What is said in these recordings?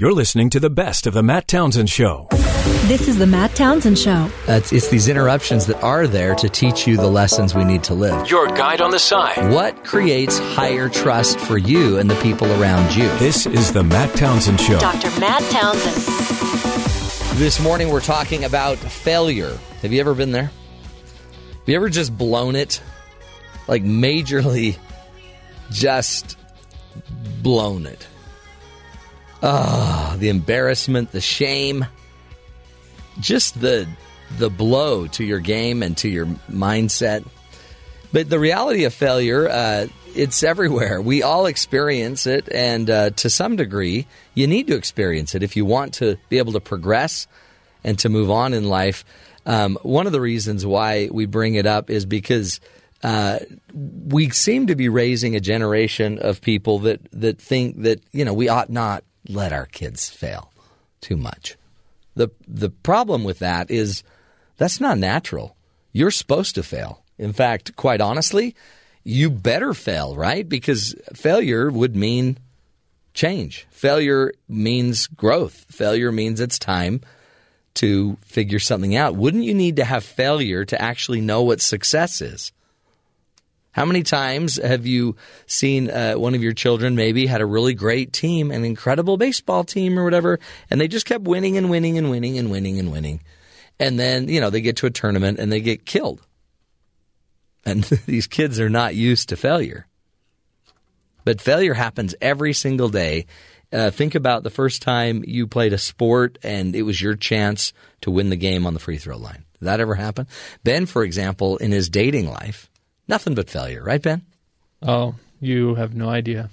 You're listening to the best of the Matt Townsend Show. This is the Matt Townsend Show. It's, it's these interruptions that are there to teach you the lessons we need to live. Your guide on the side. What creates higher trust for you and the people around you? This is the Matt Townsend Show. Dr. Matt Townsend. This morning we're talking about failure. Have you ever been there? Have you ever just blown it? Like majorly just blown it. Ah, the embarrassment, the shame, just the the blow to your game and to your mindset. But the reality of failure, uh, it's everywhere. We all experience it, and uh, to some degree, you need to experience it if you want to be able to progress and to move on in life. Um, one of the reasons why we bring it up is because uh, we seem to be raising a generation of people that that think that you know we ought not let our kids fail too much. The the problem with that is that's not natural. You're supposed to fail. In fact, quite honestly, you better fail, right? Because failure would mean change. Failure means growth. Failure means it's time to figure something out. Wouldn't you need to have failure to actually know what success is? How many times have you seen uh, one of your children maybe had a really great team, an incredible baseball team or whatever, and they just kept winning and winning and winning and winning and winning. And then, you know, they get to a tournament and they get killed. And these kids are not used to failure. But failure happens every single day. Uh, think about the first time you played a sport and it was your chance to win the game on the free throw line. Did that ever happen? Ben, for example, in his dating life, Nothing but failure, right, Ben? Oh, you have no idea.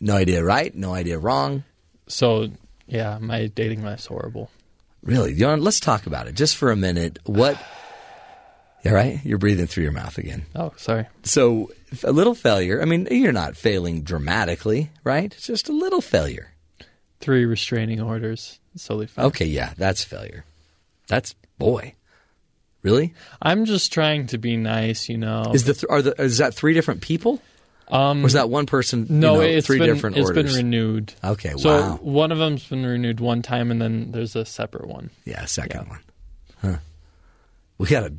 No idea right, no idea wrong. So, yeah, my dating life's horrible. Really? You know, let's talk about it just for a minute. What? Yeah, right. You're breathing through your mouth again. Oh, sorry. So, a little failure. I mean, you're not failing dramatically, right? It's just a little failure. Three restraining orders. Solely fine. Okay, yeah, that's failure. That's boy. Really? I'm just trying to be nice, you know. Is the th- are the is that three different people? Um, or is that one person? No, you know, it's three been, different it's orders. been renewed. Okay, so wow. one of them's been renewed one time, and then there's a separate one. Yeah, second Yeah. one. Huh. We got a.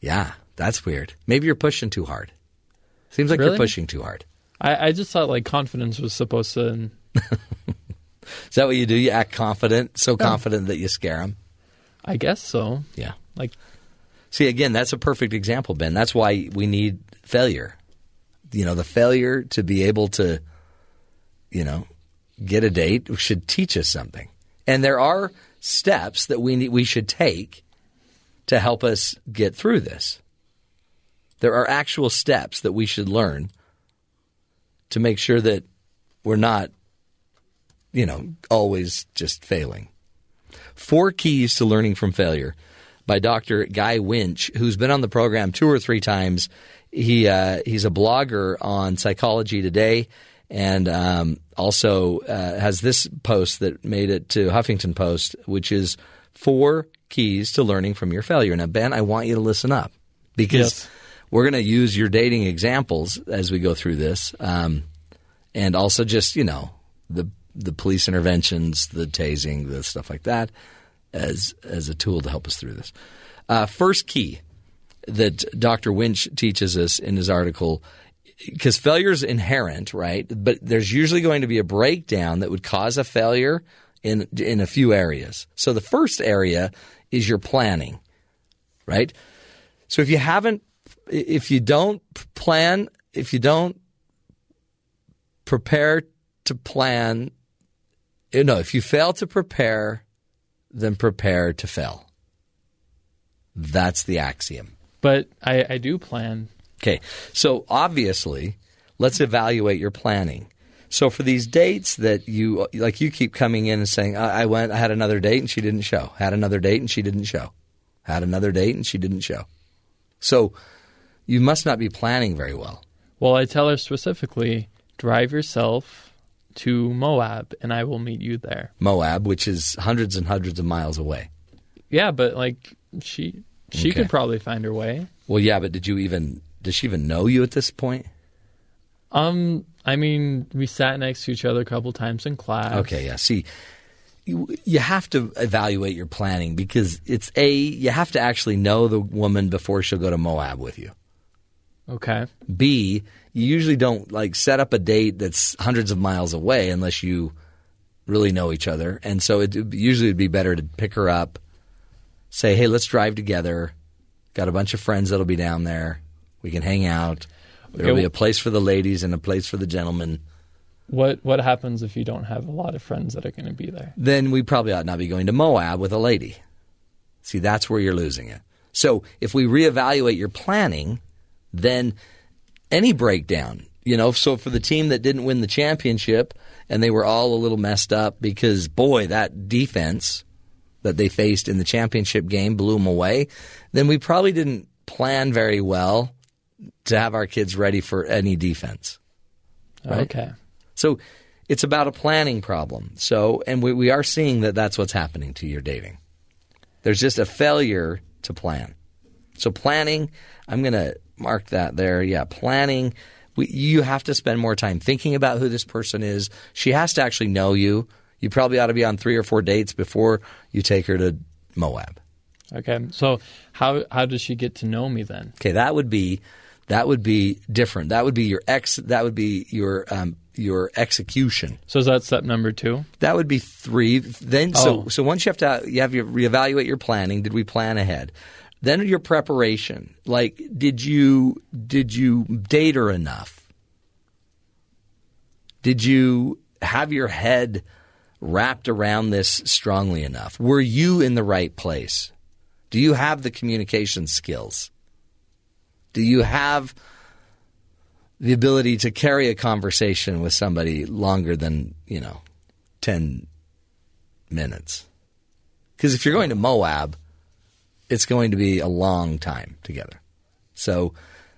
Yeah, that's weird. Maybe you're pushing too hard. Seems like you're pushing too hard. I, I just thought like confidence was supposed to. Is that what you do? You act confident, so confident that you scare them. I guess so. Yeah. Like See, again, that's a perfect example, Ben. That's why we need failure. You know, the failure to be able to, you know, get a date should teach us something. And there are steps that we need, we should take to help us get through this. There are actual steps that we should learn to make sure that we're not, you know, always just failing. Four keys to learning from failure by Dr. Guy Winch, who's been on the program two or three times. He uh, he's a blogger on Psychology Today, and um, also uh, has this post that made it to Huffington Post, which is four keys to learning from your failure. Now, Ben, I want you to listen up because Yes. we're going to use your dating examples as we go through this, um, and also just you know the the police interventions, the tasing, the stuff like that as as a tool to help us through this. Uh, first key that Dr. Winch teaches us in his article, because failure is inherent, right? But there's usually going to be a breakdown that would cause a failure in in a few areas. So the first area is your planning, right? So if you haven't, if you don't plan, if you don't prepare to plan, eh, no, if you fail to prepare, then prepare to fail. That's the axiom. but I, I do plan. Okay, so obviously, let's evaluate your planning. So for these dates that you like, you keep coming in and saying, I, "I went, I had another date and she didn't show. Had another date and she didn't show. Had another date and she didn't show." So you must not be planning very well. Well, I tell her specifically, drive yourself to Moab, and I will meet you there. Moab, which is hundreds and hundreds of miles away. Yeah, but like she she Okay. could probably find her way. Well, yeah, but did you even? Does she even know you at this point? Um, I mean, we sat next to each other a couple times in class. Okay, yeah. See, you, you have to evaluate your planning because it's a you have to actually know the woman before she'll go to Moab with you. Okay. B, you usually don't like set up a date that's hundreds of miles away unless you really know each other. And so it usually would be better to pick her up, say, "Hey, let's drive together. Got a bunch of friends that'll be down there. We can hang out. There'll Okay. be a place for the ladies and a place for the gentlemen." What what happens if you don't have a lot of friends that are going to be there? then we probably ought not be going to Moab with a lady. See, that's where you're losing it. So if we reevaluate your planning, then any breakdown, you know, so for the team that didn't win the championship and they were all a little messed up because, boy, that defense that they faced in the championship game blew them away, then we probably didn't plan very well to have our kids ready for any defense. Right. Okay. So it's about a planning problem. So, and we, we are seeing that that's what's happening to your dating. There's just a failure to plan. So planning, I'm going to mark that there. Yeah, planning. We, you have to spend more time thinking about who this person is. She has to actually know you. You probably ought to be on three or four dates before you take her to Moab. Okay. So how how does she get to know me then? Okay, that would be that would be different. That would be your ex. That would be your um, your execution. So is that step number two? That would be three. Then so Oh. so once you have to you have your reevaluate your planning. Did we plan ahead? Then your preparation. Like did you did you date her enough? Did you have your head wrapped around this strongly enough? Were you in the right place? Do you have the communication skills? Do you have the ability to carry a conversation with somebody longer than, you know, 10 minutes. Because if you're going to Moab, it's going to be a long time together. So,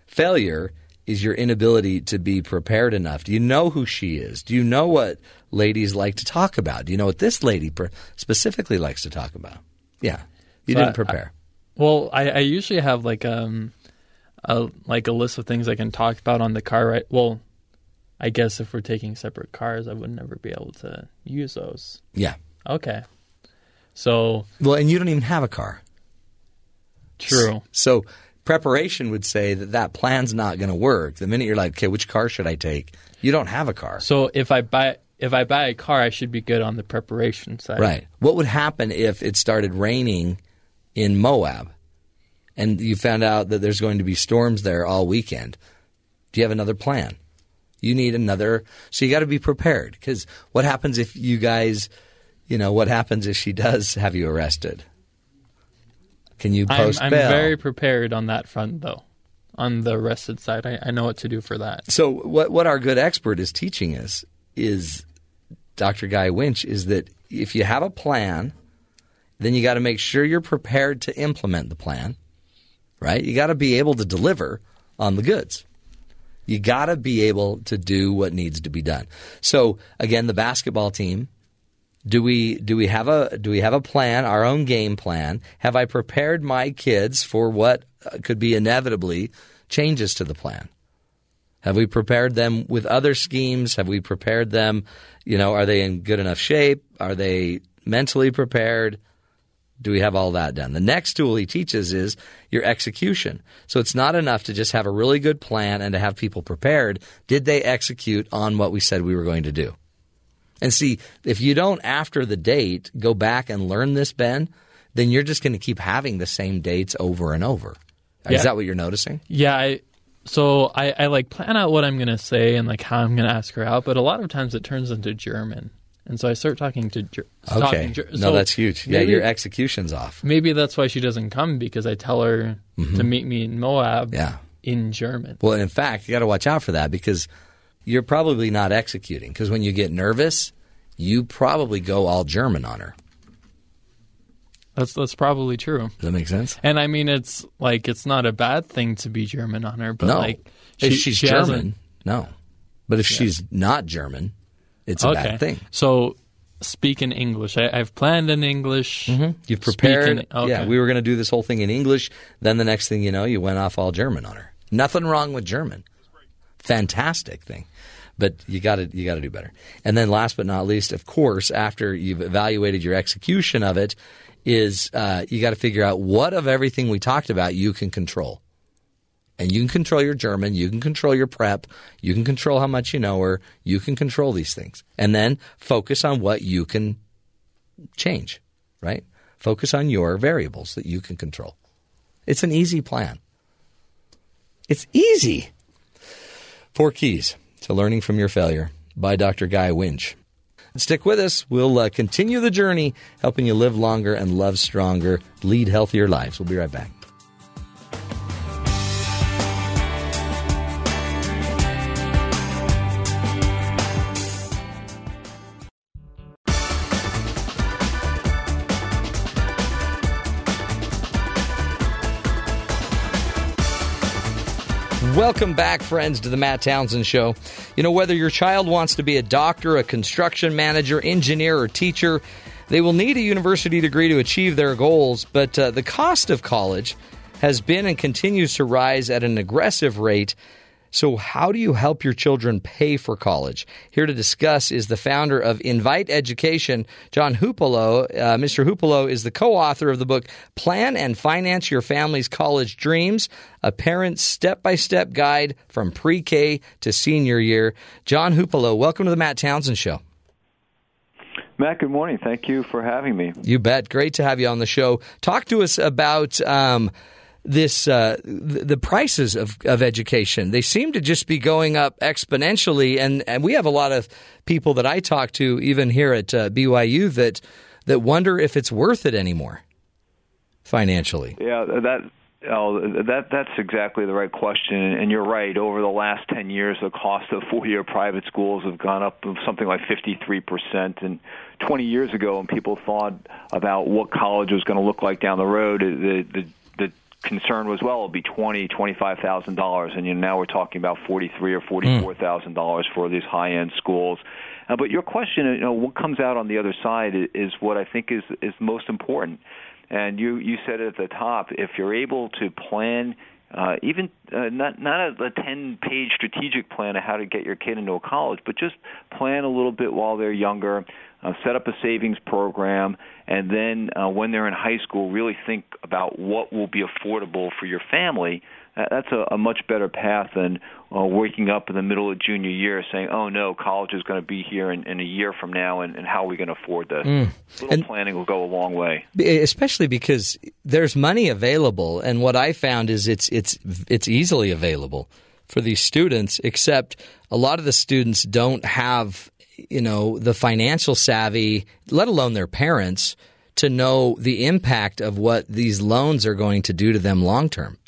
failure is your inability to be prepared enough. Do you know who she is? Do you know what ladies like to talk about? Do you know what this lady per- specifically likes to talk about? Yeah. You So didn't I- prepare. Well, I, I usually have like um a like a list of things I can talk about on the car right well I guess if we're taking separate cars I would never be able to use those. yeah. Okay. So Well, and you don't even have a car. True. So preparation would say that that plan's not going to work. The minute you're like, okay, which car should I take? You don't have a car. So if I buy if I buy a car I should be good on the preparation side. Right. What would happen if it started raining in Moab and you found out that there's going to be storms there all weekend? Do you have another plan? You need another. So you got to be prepared because what happens if you guys, you know, what happens if she does have you arrested? Can you I'm, I'm bail? very prepared on that front though. On the arrested side I, I know what to do for that. So what what our good expert is teaching us is Dr. Guy Winch is that if you have a plan, then you got to make sure you're prepared to implement the plan. Right? You got to be able to deliver on the goods. You got to be able to do what needs to be done. So again, the basketball team do we do we have a do we have a plan, our own game plan? Have I prepared my kids for what uh, could be inevitably changes to the plan? Have we prepared them with other schemes? Have we prepared them? You know, are they in good enough shape? Are they mentally prepared? Do we have all that done? The next tool he teaches is your execution. So it's not enough to just have a really good plan and to have people prepared. Did they execute on what we said we were going to do? And see, if you don't after the date go back and learn this, Ben, then you're just going to keep having the same dates over and over. Yeah. Is that what you're noticing? Yeah, I so I, I like plan out what I'm gonna say and like how I'm gonna ask her out, but a lot of times it turns into German, and so I start talking to. Ger- Okay. talking Ger- no, so that's huge. Yeah, your execution's off. Maybe that's why she doesn't come because I tell her to meet me in Moab Mm-hmm. Yeah. in German. Well, in fact, you got to watch out for that because you're probably not executing. Because when you get nervous, you probably go all German on her. That's that's probably true. Does that make sense? And I mean, it's like it's not a bad thing to be German on her, but no. like if she's she German, hasn't- no. But if she's not German, it's a okay. bad thing. So speak in English. I, I've planned in English. Mm-hmm. You've prepared. In- okay. Yeah, we were going to do this whole thing in English. Then the next thing you know, you went off all German on her. Nothing wrong with German. Fantastic thing. But you got to you got to do better. And then last but not least, of course, after you've evaluated your execution of it, is uh, you got to figure out what of everything we talked about you can control. And you can control your German, you can control your prep, you can control how much you know her, you can control these things. And then focus on what you can change, right? Focus on your variables that you can control. It's an easy plan. It's easy. Four keys to learning from your failure by Dr. Guy Winch. Stick with us. We'll uh, continue the journey, helping you live longer and love stronger, lead healthier lives. We'll be right back. Welcome back, friends, to the Matt Townsend Show. You know, whether your child wants to be a doctor, a construction manager, engineer, or teacher, they will need a university degree to achieve their goals, but uh, the cost of college has been and continues to rise at an aggressive rate so, how do you help your children pay for college? Here to discuss is the founder of Invite Education, John Hupalo. Uh, Mr. Hupalo is the co author of the book Plan and Finance Your Family's College Dreams, a parent's step by step guide from pre K to senior year. John Hupalo, welcome to the Matt Townsend Show. Matt, good morning. Thank you for having me. You bet. Great to have you on the show. Talk to us about. Um, this uh, the prices of, of education. They seem to just be going up exponentially, and, and we have a lot of people that I talk to, even here at uh, BYU, that that wonder if it's worth it anymore financially. Yeah, that. Oh, that that's exactly the right question, and you're right. Over the last ten years, the cost of four-year private schools have gone up something like 53 percent. And 20 years ago, when people thought about what college was going to look like down the road, the the concern was well it'll be twenty twenty five thousand dollars and you know, now we're talking about forty three or forty four thousand dollars for these high end schools. Uh, but your question you know what comes out on the other side is, is what i think is is most important. And you you said it at the top if you're able to plan uh, even uh, not not a, a ten page strategic plan of how to get your kid into a college, but just plan a little bit while they're younger, uh, set up a savings program, and then uh, when they're in high school, really think about what will be affordable for your family. Uh, that's a, a much better path than uh, waking up in the middle of junior year saying, "Oh no, college is going to be here in, in a year from now, and, and how are we going to afford this?" Mm. Little and planning will go a long way, especially because there's money available, and what I found is it's it's it's easily available for these students. Except a lot of the students don't have you know, the financial savvy, let alone their parents, to know the impact of what these loans are going to do to them long term.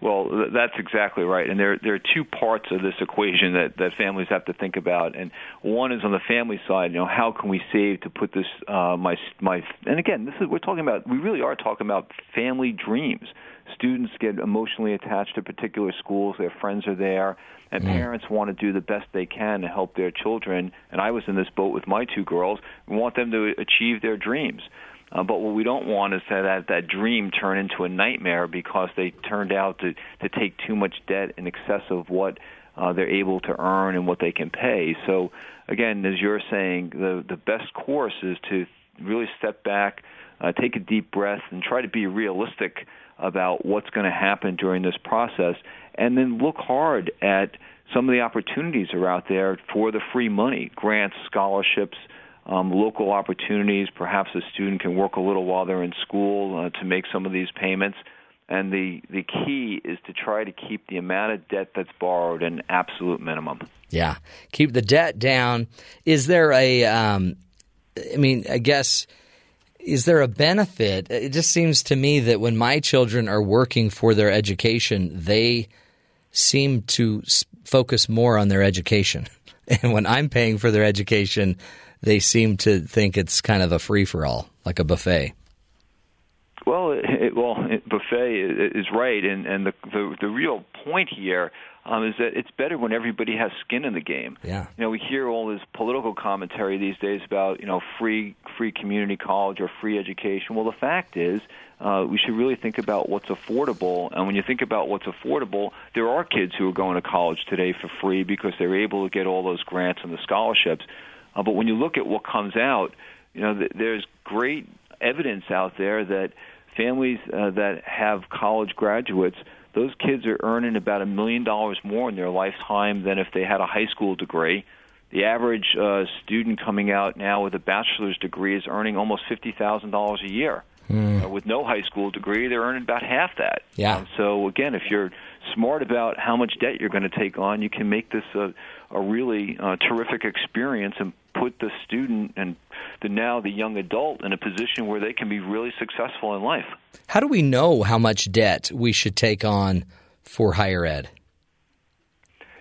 Well, that's exactly right, and there there are two parts of this equation that that families have to think about, and one is on the family side. You know, how can we save to put this uh, my my and again, this is we're talking about. We really are talking about family dreams. Students get emotionally attached to particular schools. Their friends are there and mm. parents want to do the best they can to help their children. And I was in this boat with my two girls. We want them to achieve their dreams. Uh, but what we don't want is to that that dream turn into a nightmare because they turned out to to take too much debt in excess of what uh, they're able to earn and what they can pay. So again, as you're saying, the the best course is to really step back, uh, take a deep breath, and try to be realistic about what's going to happen during this process, and then look hard at some of the opportunities that are out there for the free money, grants, scholarships, um, local opportunities. Perhaps a student can work a little while they're in school uh, to make some of these payments. And the, the key is to try to keep the amount of debt that's borrowed an absolute minimum. Yeah, keep the debt down. Is there a, um, I mean, I guess is there a benefit? It just seems to me that when my children are working for their education, they seem to focus more on their education. And when I'm paying for their education, they seem to think it's kind of a free for all, like a buffet. Well, it, well, it, Buffet is right, and and the the, the real point here um, is that it's better when everybody has skin in the game. Yeah. You know, we hear all this political commentary these days about you know free free community college or free education. Well, the fact is, uh, we should really think about what's affordable. And when you think about what's affordable, there are kids who are going to college today for free because they're able to get all those grants and the scholarships. Uh, but when you look at what comes out, you know, th- there's great evidence out there that families uh, that have college graduates those kids are earning about a million dollars more in their lifetime than if they had a high school degree. The average uh, student coming out now with a bachelor's degree is earning almost fifty thousand dollars a year. Mm. Uh, with no high school degree, they're earning about half that. Yeah. Um, so again, if you're smart about how much debt you're going to take on, you can make this a, a really uh, terrific experience and put the student and the now the young adult in a position where they can be really successful in life. How do we know how much debt we should take on for higher ed?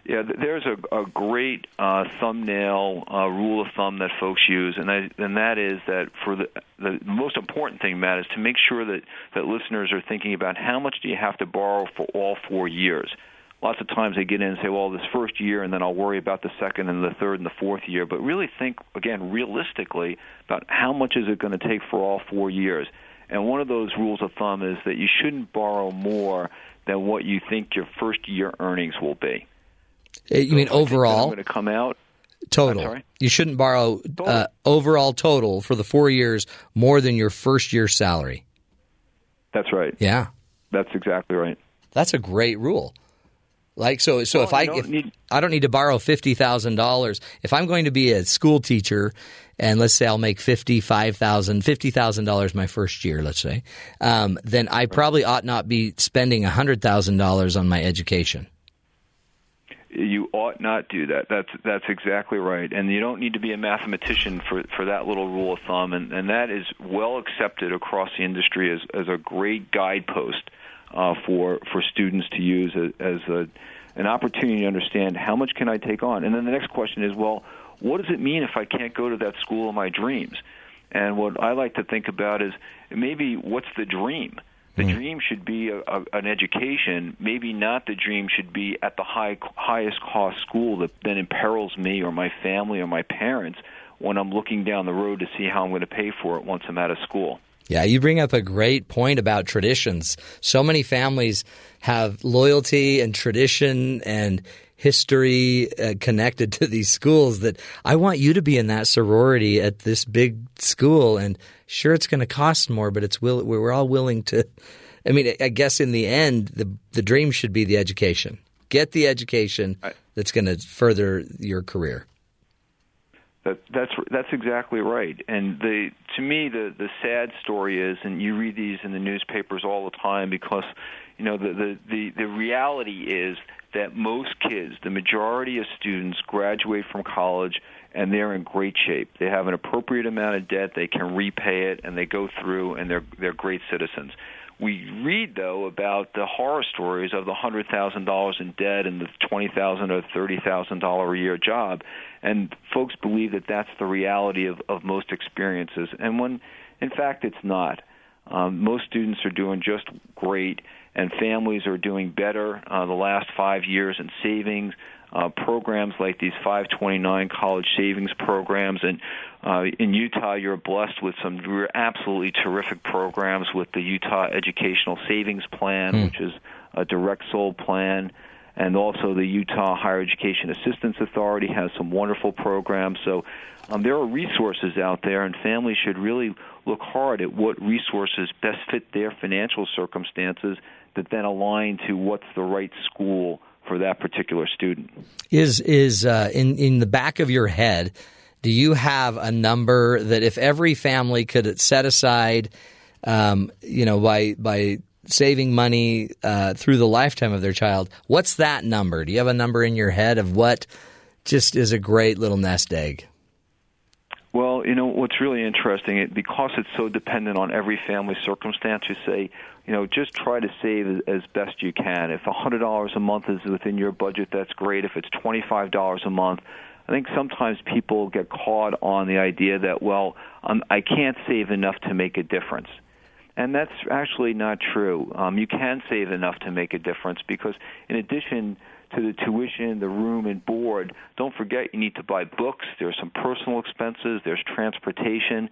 Yeah, there's a, a great uh, thumbnail uh, rule of thumb that folks use, and that, and that is that for the the most important thing, Matt, is to make sure that that listeners are thinking about how much do you have to borrow for all four years lots of times they get in and say, well, this first year, and then I'll worry about the second and the third and the fourth year. But really think, again, realistically about how much is it going to take for all four years. And one of those rules of thumb is that you shouldn't borrow more than what you think your first year earnings will be. Uh, you so mean overall? Going to come out. Total. You shouldn't borrow total. Uh, overall total for the four years more than your first year salary. That's right. Yeah. That's exactly right. That's a great rule. Like so, so well, if I if need, I don't need to borrow fifty thousand dollars, if I'm going to be a school teacher, and let's say I'll make fifty five thousand, fifty thousand dollars my first year, let's say, um, then I probably ought not be spending hundred thousand dollars on my education. You ought not do that. That's that's exactly right, and you don't need to be a mathematician for for that little rule of thumb, and and that is well accepted across the industry as as a great guidepost uh, for for students to use as, as a, an opportunity to understand how much can I take on. And then the next question is, well, what does it mean if I can't go to that school of my dreams? And what I like to think about is maybe what's the dream? The mm. dream should be a, a, an education. Maybe not. The dream should be at the high highest cost school that then imperils me or my family or my parents when I'm looking down the road to see how I'm going to pay for it once I'm out of school. Yeah, you bring up a great point about traditions. So many families have loyalty and tradition and history uh, connected to these schools that I want you to be in that sorority at this big school and sure it's going to cost more but it's will we're all willing to I mean I guess in the end the the dream should be the education. Get the education that's going to further your career. That, that's that's exactly right. And the to me the the sad story is, and you read these in the newspapers all the time because you know the the the, the reality is that most kids, the majority of students, graduate from college and they're in great shape. They have an appropriate amount of debt, they can repay it, and they go through, and they're they're great citizens. We read though about the horror stories of the hundred thousand dollars in debt and the twenty thousand or thirty thousand dollar a year job, and folks believe that that's the reality of, of most experiences. And when, in fact, it's not. Um, most students are doing just great, and families are doing better uh, the last five years in savings. Uh, programs like these 529 college savings programs, and uh, in Utah, you're blessed with some absolutely terrific programs with the Utah Educational Savings Plan, mm. which is a direct sold plan and also the Utah Higher Education Assistance Authority has some wonderful programs. So um, there are resources out there, and families should really look hard at what resources best fit their financial circumstances that then align to what's the right school for that particular student. Is is uh, in in the back of your head? Do you have a number that if every family could set aside, um, you know, by by saving money uh, through the lifetime of their child. What's that number? Do you have a number in your head of what just is a great little nest egg? Well, you know what's really interesting, it, because it's so dependent on every family circumstance. You say, you know, just try to save as, best you can. If a hundred dollars a month is within your budget, that's great. If it's twenty five dollars a month, I think sometimes people get caught on the idea that, well, um, I can't save enough to make a difference And that's actually not true. Um, you can save enough to make a difference because, in addition to the tuition, the room, and board, don't forget you need to buy books. There's some personal expenses. There's transportation.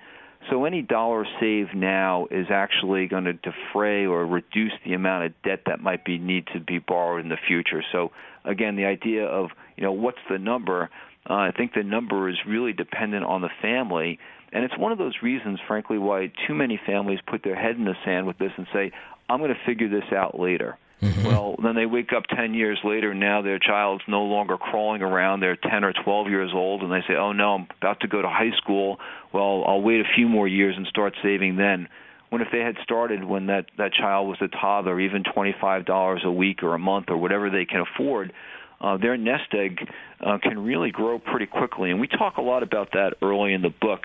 So any dollar saved now is actually going to defray or reduce the amount of debt that might be need to be borrowed in the future. So again, the idea of you know what's the number? Uh, I think the number is really dependent on the family, and it's one of those reasons, frankly, why too many families put their head in the sand with this and say, "I'm going to figure this out later." Mm-hmm. Well, then they wake up 10 years later, now their child's no longer crawling around. They're 10 or 12 years old, and they say, oh no, I'm about to go to high school. Well, I'll wait a few more years and start saving then. When if they had started when that, that child was a toddler, even $25 a week or a month or whatever they can afford, uh, their nest egg uh, can really grow pretty quickly. And we talk a lot about that early in the book.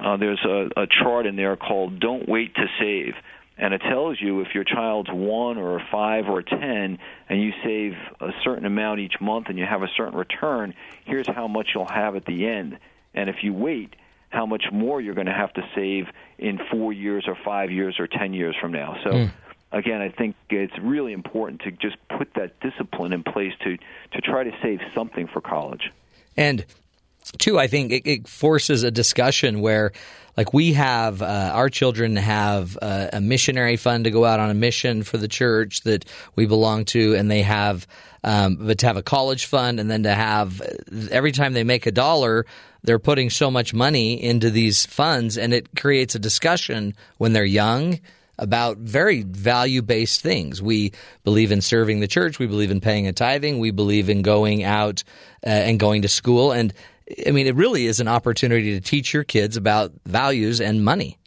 Uh, there's a, a chart in there called Don't Wait to Save and it tells you if your child's one or five or ten and you save a certain amount each month and you have a certain return here's how much you'll have at the end. And if you wait how much more you're going to have to save in four years or five years or ten years from now. So mm. again i think it's really important to just put that discipline in place to to try to save something for college. And two i think it, it forces a discussion where like we have uh, our children have uh, a missionary fund to go out on a mission for the church that we belong to, and they have um, but to have a college fund and then to have every time they make a dollar they're putting so much money into these funds and it creates a discussion when they're young about very value based things. We believe in serving the church. We believe in paying a tithing. We believe in going out uh, and going to school. And I mean, it really is an opportunity to teach your kids about values and money.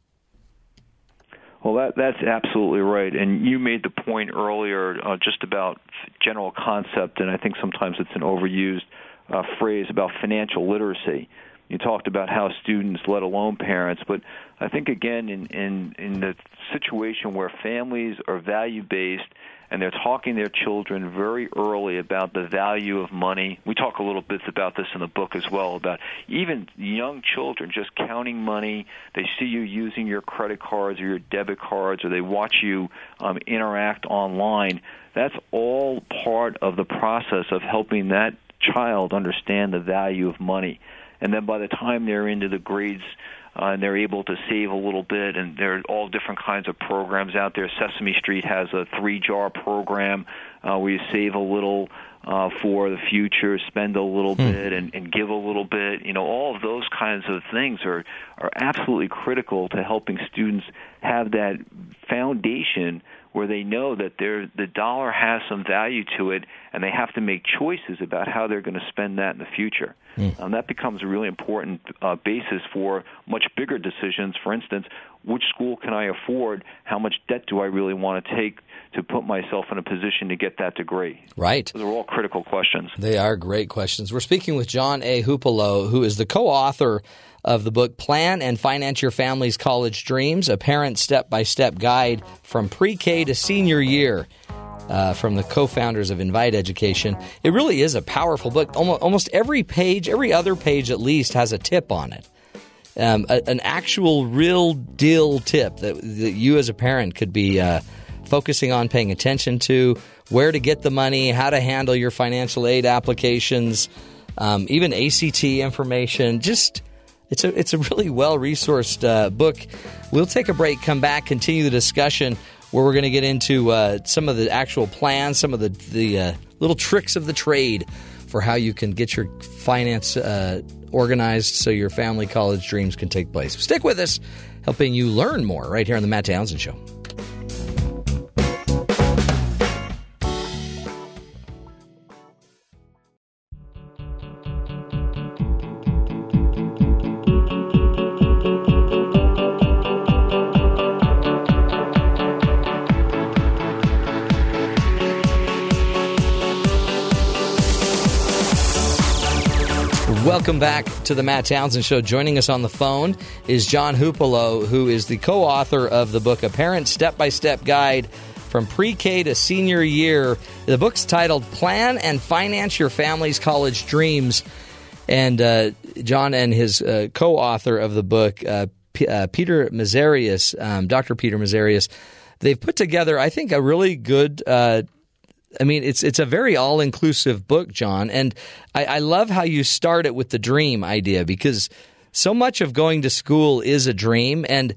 Well, that that's absolutely right. And you made the point earlier uh, just about general concept, and I think sometimes it's an overused uh, phrase about financial literacy. You talked about how students, let alone parents, but I think again in in in the situation where families are value based and they're talking to their children very early about the value of money. We talk a little bit about this in the book as well about even young children just counting money. They see you using your credit cards or your debit cards, or they watch you um, interact online. That's all part of the process of helping that child understand the value of money. And then by the time they're into the grades uh, and they're able to save a little bit. And there are all different kinds of programs out there. Sesame Street has a three jar program uh, where you save a little uh, for the future, spend a little hmm. bit, and, and give a little bit. You know, all of those kinds of things are are absolutely critical to helping students have that foundation where they know that the dollar has some value to it, and they have to make choices about how they're going to spend that in the future. Mm. Um, that becomes a really important uh, basis for much bigger decisions. For instance, which school can I afford? How much debt do I really want to take to put myself in a position to get that degree? Right. Those are all critical questions. They are great questions. We're speaking with John A. Hupalo, who is the co-author of the book Plan and Finance Your Family's College Dreams, a parent step by step guide from pre K to senior year. Uh, from the co-founders of Invite Education, it really is a powerful book. Almost, almost every page, every other page at least, has a tip on it. Um, a, an actual, real deal tip that, that you as a parent could be uh, focusing on, paying attention to, where to get the money, how to handle your financial aid applications, um, even ACT information. Just it's a it's a really well resourced uh, book. We'll take a break, come back, continue the discussion where we're going to get into uh, some of the actual plans, some of the the uh, little tricks of the trade for how you can get your finance uh, organized so your family college dreams can take place. Stick with us, helping you learn more right here on the Matt Townsend Show. Welcome back to the Matt Townsend Show. Joining us on the phone is John Hupalo, who is the co author of the book A Parent Step by Step Guide from Pre K to Senior Year. The book's titled Plan and Finance Your Family's College Dreams. And uh, John and his uh, co author of the book, uh, uh, Peter Mazareas, um, Dr. Peter Mazareas, they've put together, I think, a really good. I mean, it's it's a very all inclusive book, John, and I, I love how you start it with the dream idea because so much of going to school is a dream, and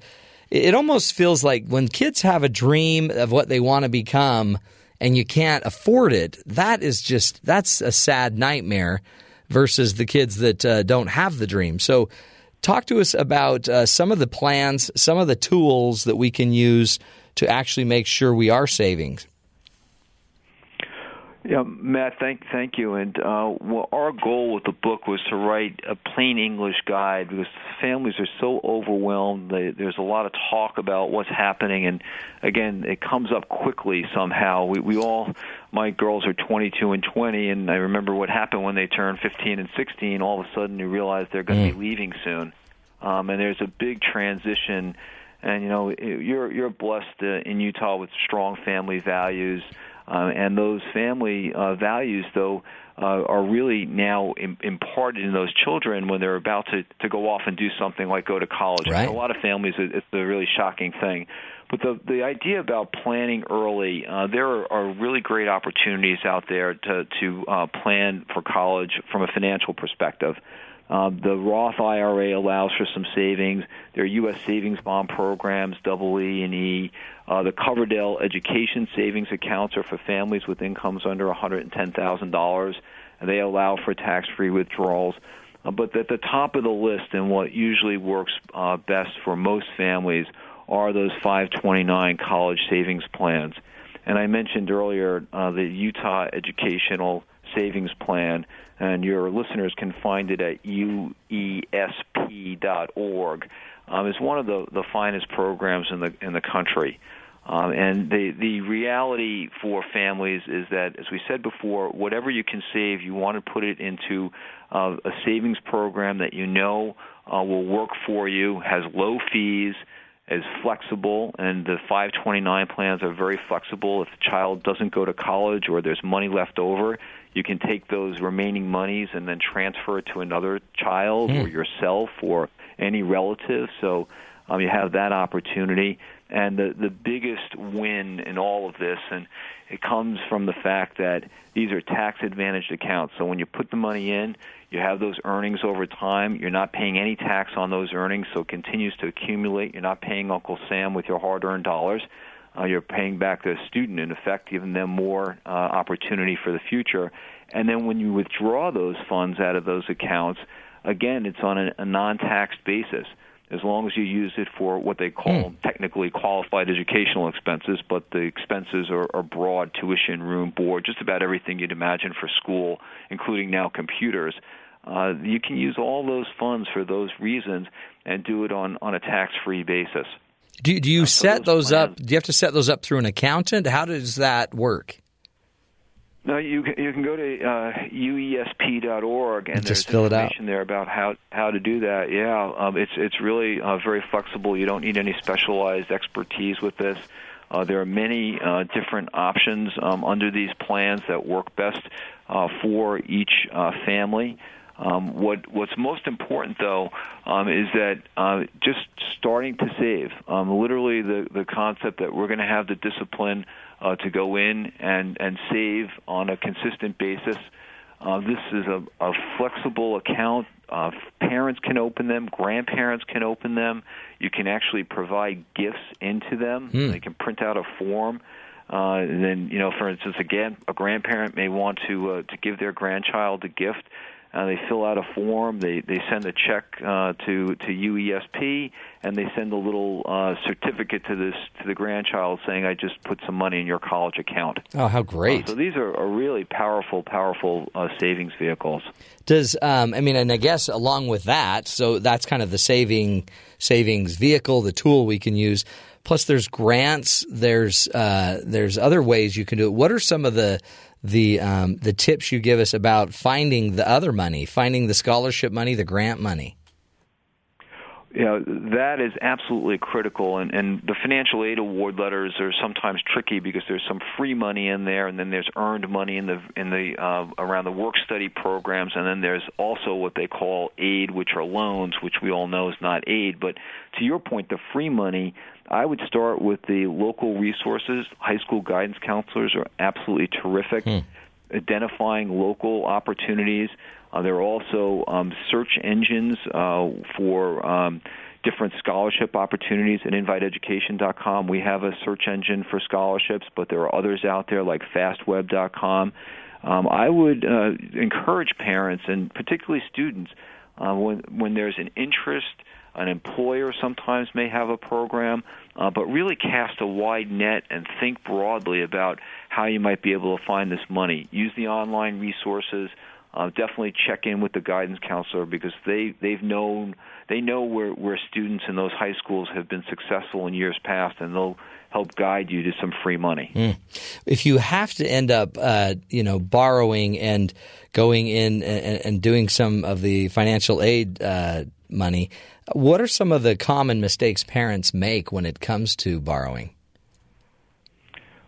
it almost feels like when kids have a dream of what they want to become and you can't afford it, that is just that's a sad nightmare versus the kids that uh, don't have the dream. So, talk to us about uh, some of the plans, some of the tools that we can use to actually make sure we are saving. Yeah, Matt, thank thank you. And uh, well, our goal with the book was to write a plain English guide because families are so overwhelmed. They, there's a lot of talk about what's happening, and again, it comes up quickly somehow. We we all, my girls are 22 and 20, and I remember what happened when they turned 15 and 16. All of a sudden, you realize they're going to mm. be leaving soon, um, and there's a big transition. And you know, you're you're blessed uh, in Utah with strong family values. Uh, and those family uh, values, though, uh, are really now Im- imparted in those children when they're about to, to go off and do something like go to college. Right. a lot of families, it's a really shocking thing. But the the idea about planning early, uh, there are, are really great opportunities out there to to uh, plan for college from a financial perspective. Uh, the Roth IRA allows for some savings. There are U.S. savings bond programs, double E and E. Uh, the Coverdell Education Savings Accounts are for families with incomes under $110,000, and they allow for tax-free withdrawals. Uh, but at the top of the list, and what usually works uh, best for most families, are those 529 college savings plans. And I mentioned earlier uh, the Utah Educational Savings Plan, and your listeners can find it at uesp.org um, is one of the, the finest programs in the in the country. Um, and the the reality for families is that, as we said before, whatever you can save, you want to put it into uh, a savings program that you know uh, will work for you, has low fees, is flexible, and the 529 plans are very flexible. If the child doesn't go to college or there's money left over, you can take those remaining monies and then transfer it to another child mm. or yourself or any relative. So um, you have that opportunity. And the, the biggest win in all of this, and it comes from the fact that these are tax advantaged accounts. So when you put the money in, you have those earnings over time. You're not paying any tax on those earnings, so it continues to accumulate. You're not paying Uncle Sam with your hard earned dollars. Uh, you're paying back the student, in effect, giving them more uh, opportunity for the future. And then when you withdraw those funds out of those accounts, again, it's on a, a non-taxed basis as long as you use it for what they call mm. technically qualified educational expenses, but the expenses are, are broad tuition, room, board, just about everything you'd imagine for school, including now computers. Uh, you can use all those funds for those reasons and do it on, on a tax free basis. Do, do you uh, set those, those up? Do you have to set those up through an accountant? How does that work? No, you can, you can go to uh, uesp.org and, and there's fill information it out. there about how how to do that. Yeah, um, it's it's really uh, very flexible. You don't need any specialized expertise with this. Uh, there are many uh, different options um, under these plans that work best uh, for each uh, family. Um, what what's most important though um, is that uh, just starting to save. Um, literally, the the concept that we're going to have the discipline uh, to go in and, and save on a consistent basis. Uh, this is a, a flexible account. Uh, parents can open them, grandparents can open them. You can actually provide gifts into them. Hmm. They can print out a form. Uh, and then, you know, for instance, again, a grandparent may want to uh, to give their grandchild a gift. Uh, they fill out a form. They they send a check uh, to to UESP, and they send a little uh, certificate to this to the grandchild saying, "I just put some money in your college account." Oh, how great! Uh, so these are, are really powerful, powerful uh, savings vehicles. Does um, I mean, and I guess along with that, so that's kind of the saving savings vehicle, the tool we can use. Plus, there's grants. There's uh, there's other ways you can do it. What are some of the the um, the tips you give us about finding the other money, finding the scholarship money, the grant money? you know that is absolutely critical and, and the financial aid award letters are sometimes tricky because there's some free money in there and then there's earned money in the in the uh, around the work study programs and then there's also what they call aid which are loans which we all know is not aid but to your point the free money I would start with the local resources high school guidance counselors are absolutely terrific hmm. identifying local opportunities uh, there are also um, search engines uh, for um, different scholarship opportunities at inviteeducation.com. We have a search engine for scholarships, but there are others out there like fastweb.com. Um, I would uh, encourage parents and particularly students uh, when when there's an interest. An employer sometimes may have a program, uh, but really cast a wide net and think broadly about how you might be able to find this money. Use the online resources uh, definitely check in with the guidance counselor because they they've known they know where where students in those high schools have been successful in years past, and they'll help guide you to some free money. Mm. If you have to end up, uh, you know, borrowing and going in and, and, doing some of the financial aid uh, money, what are some of the common mistakes parents make when it comes to borrowing?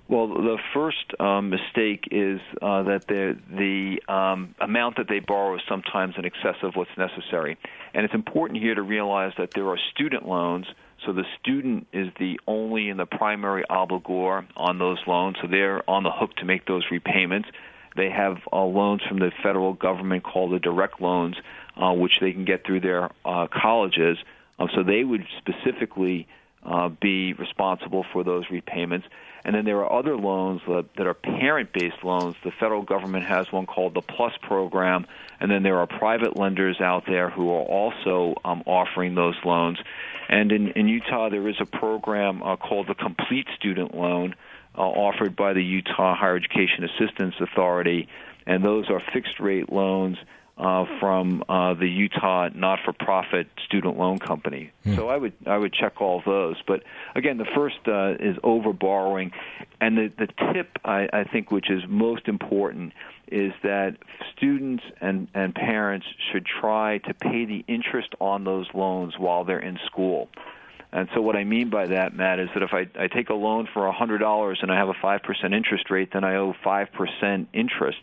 Well, the first um, mistake is uh, that the the um, amount that they borrow is sometimes in excess of what's necessary, and it's important here to realize that there are student loans. So the student is the only and the primary obligor on those loans, so they're on the hook to make those repayments. They have uh, loans from the federal government called the direct loans, uh, which they can get through their uh, colleges. Um, so they would specifically uh, be responsible for those repayments. And then there are other loans that, that are parent based loans. The federal government has one called the PLUS program, and then there are private lenders out there who are also um, offering those loans. And in, in Utah, there is a program uh, called the Complete Student Loan uh, offered by the Utah Higher Education Assistance Authority, and those are fixed rate loans uh, from uh, the Utah not-for-profit student loan company. Hmm. So I would I would check all those. But again, the first uh, is over borrowing, and the the tip I, I think which is most important is that students and and parents should try to pay the interest on those loans while they're in school. And so what I mean by that, Matt, is that if I, I take a loan for a $100 and I have a 5% interest rate, then I owe 5% interest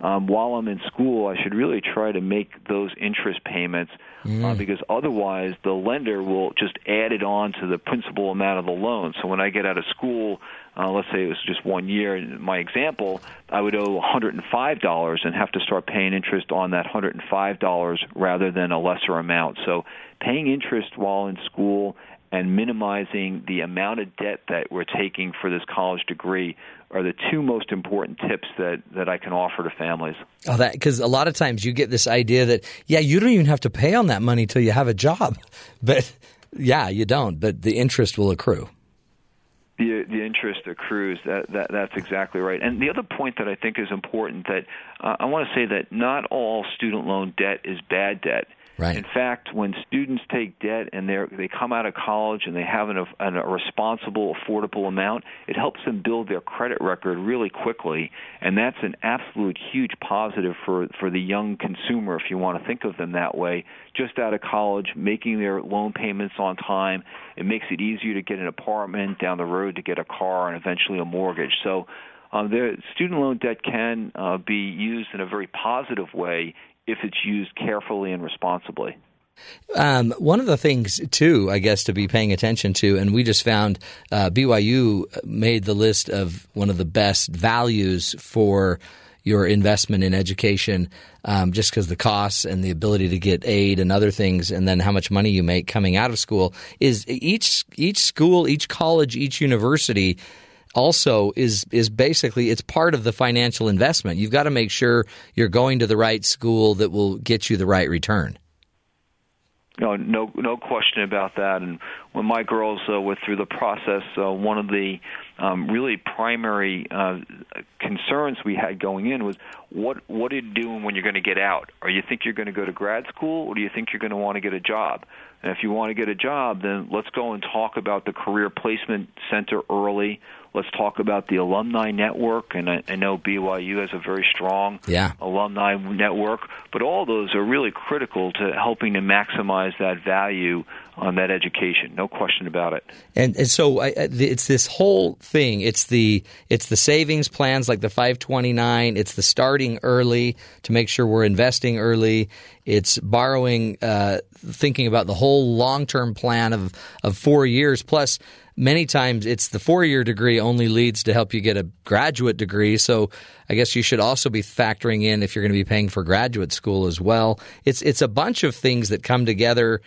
um, while I'm in school, I should really try to make those interest payments uh, mm. uh, because otherwise the lender will just add it on to the principal amount of the loan. So when I get out of school, uh, let's say it was just one year, in my example, I would owe $105 and have to start paying interest on that $105 rather than a lesser amount. So paying interest while in school and minimizing the amount of debt that we're taking for this college degree are the two most important tips that, that I can offer to families. Oh, that because a lot of times you get this idea that yeah, you don't even have to pay on that money till you have a job, but yeah, you don't. But the interest will accrue. The, the interest accrues. That, that that's exactly right. And the other point that I think is important that uh, I want to say that not all student loan debt is bad debt. Right. In fact, when students take debt and they they come out of college and they have an, an, a responsible, affordable amount, it helps them build their credit record really quickly, and that's an absolute huge positive for for the young consumer, if you want to think of them that way. Just out of college, making their loan payments on time, it makes it easier to get an apartment down the road to get a car and eventually a mortgage. So. Uh, the student loan debt can uh, be used in a very positive way if it's used carefully and responsibly. Um, one of the things, too, I guess, to be paying attention to, and we just found uh, BYU made the list of one of the best values for your investment in education, um, just because the costs and the ability to get aid and other things, and then how much money you make coming out of school is each each school, each college, each university also is is basically it's part of the financial investment. You've got to make sure you're going to the right school that will get you the right return. No, no, no question about that. And when my girls uh, went through the process, uh, one of the um, really primary uh, concerns we had going in was what what are you doing when you're going to get out? Or you think you're going to go to grad school, or do you think you're going to want to get a job? And if you want to get a job, then let's go and talk about the career placement center early. Let's talk about the alumni network, and I, I know BYU has a very strong yeah. alumni network. But all those are really critical to helping to maximize that value on that education. No question about it. And, and so I, it's this whole thing. It's the it's the savings plans like the 529. It's the starting early to make sure we're investing early. It's borrowing, uh, thinking about the whole long term plan of of four years plus. Many times, it's the four year degree only leads to help you get a graduate degree. So, I guess you should also be factoring in if you're going to be paying for graduate school as well. It's it's a bunch of things that come together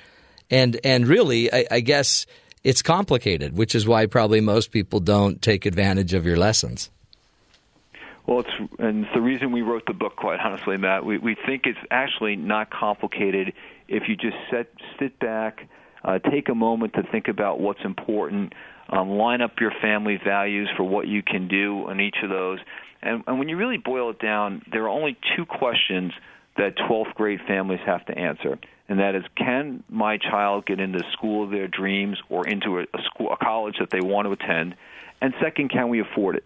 and and really, I, I guess it's complicated, which is why probably most people don't take advantage of your lessons. Well, it's and it's the reason we wrote the book. Quite honestly, Matt, we we think it's actually not complicated if you just set sit back, uh, take a moment to think about what's important, um, line up your family values for what you can do in each of those, and, and when you really boil it down, there are only two questions that 12th grade families have to answer and that is can my child get into school of their dreams or into a, a school a college that they want to attend? And second can we afford it?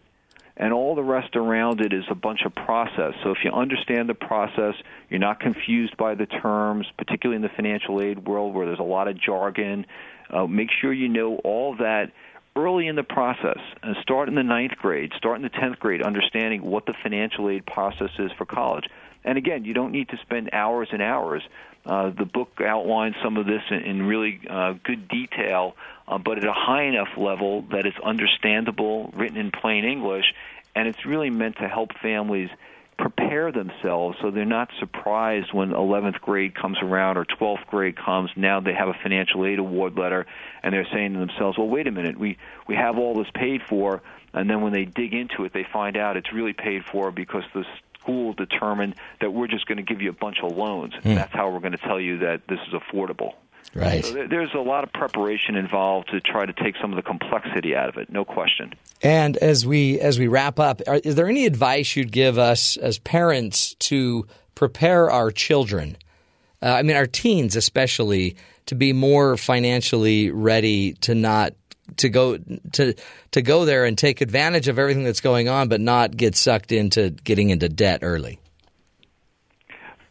And all the rest around it is a bunch of process. So if you understand the process you're not confused by the terms particularly in the financial aid world where there's a lot of jargon uh, make sure you know all that early in the process. And start in the ninth grade start in the tenth grade understanding what the financial aid process is for college and again you don't need to spend hours and hours uh, the book outlines some of this in, in really uh, good detail, uh, but at a high enough level that it's understandable, written in plain English, and it's really meant to help families prepare themselves so they're not surprised when 11th grade comes around or 12th grade comes. Now they have a financial aid award letter, and they're saying to themselves, "Well, wait a minute, we we have all this paid for." And then when they dig into it, they find out it's really paid for because the school determined that we're just going to give you a bunch of loans. Mm. That's how we're going to tell you that this is affordable. Right. So there's a lot of preparation involved to try to take some of the complexity out of it. No question. And as we as we wrap up, are, is there any advice you'd give us as parents to prepare our children? Uh, I mean, our teens especially to be more financially ready to not to go to to go there and take advantage of everything that's going on, but not get sucked into getting into debt early.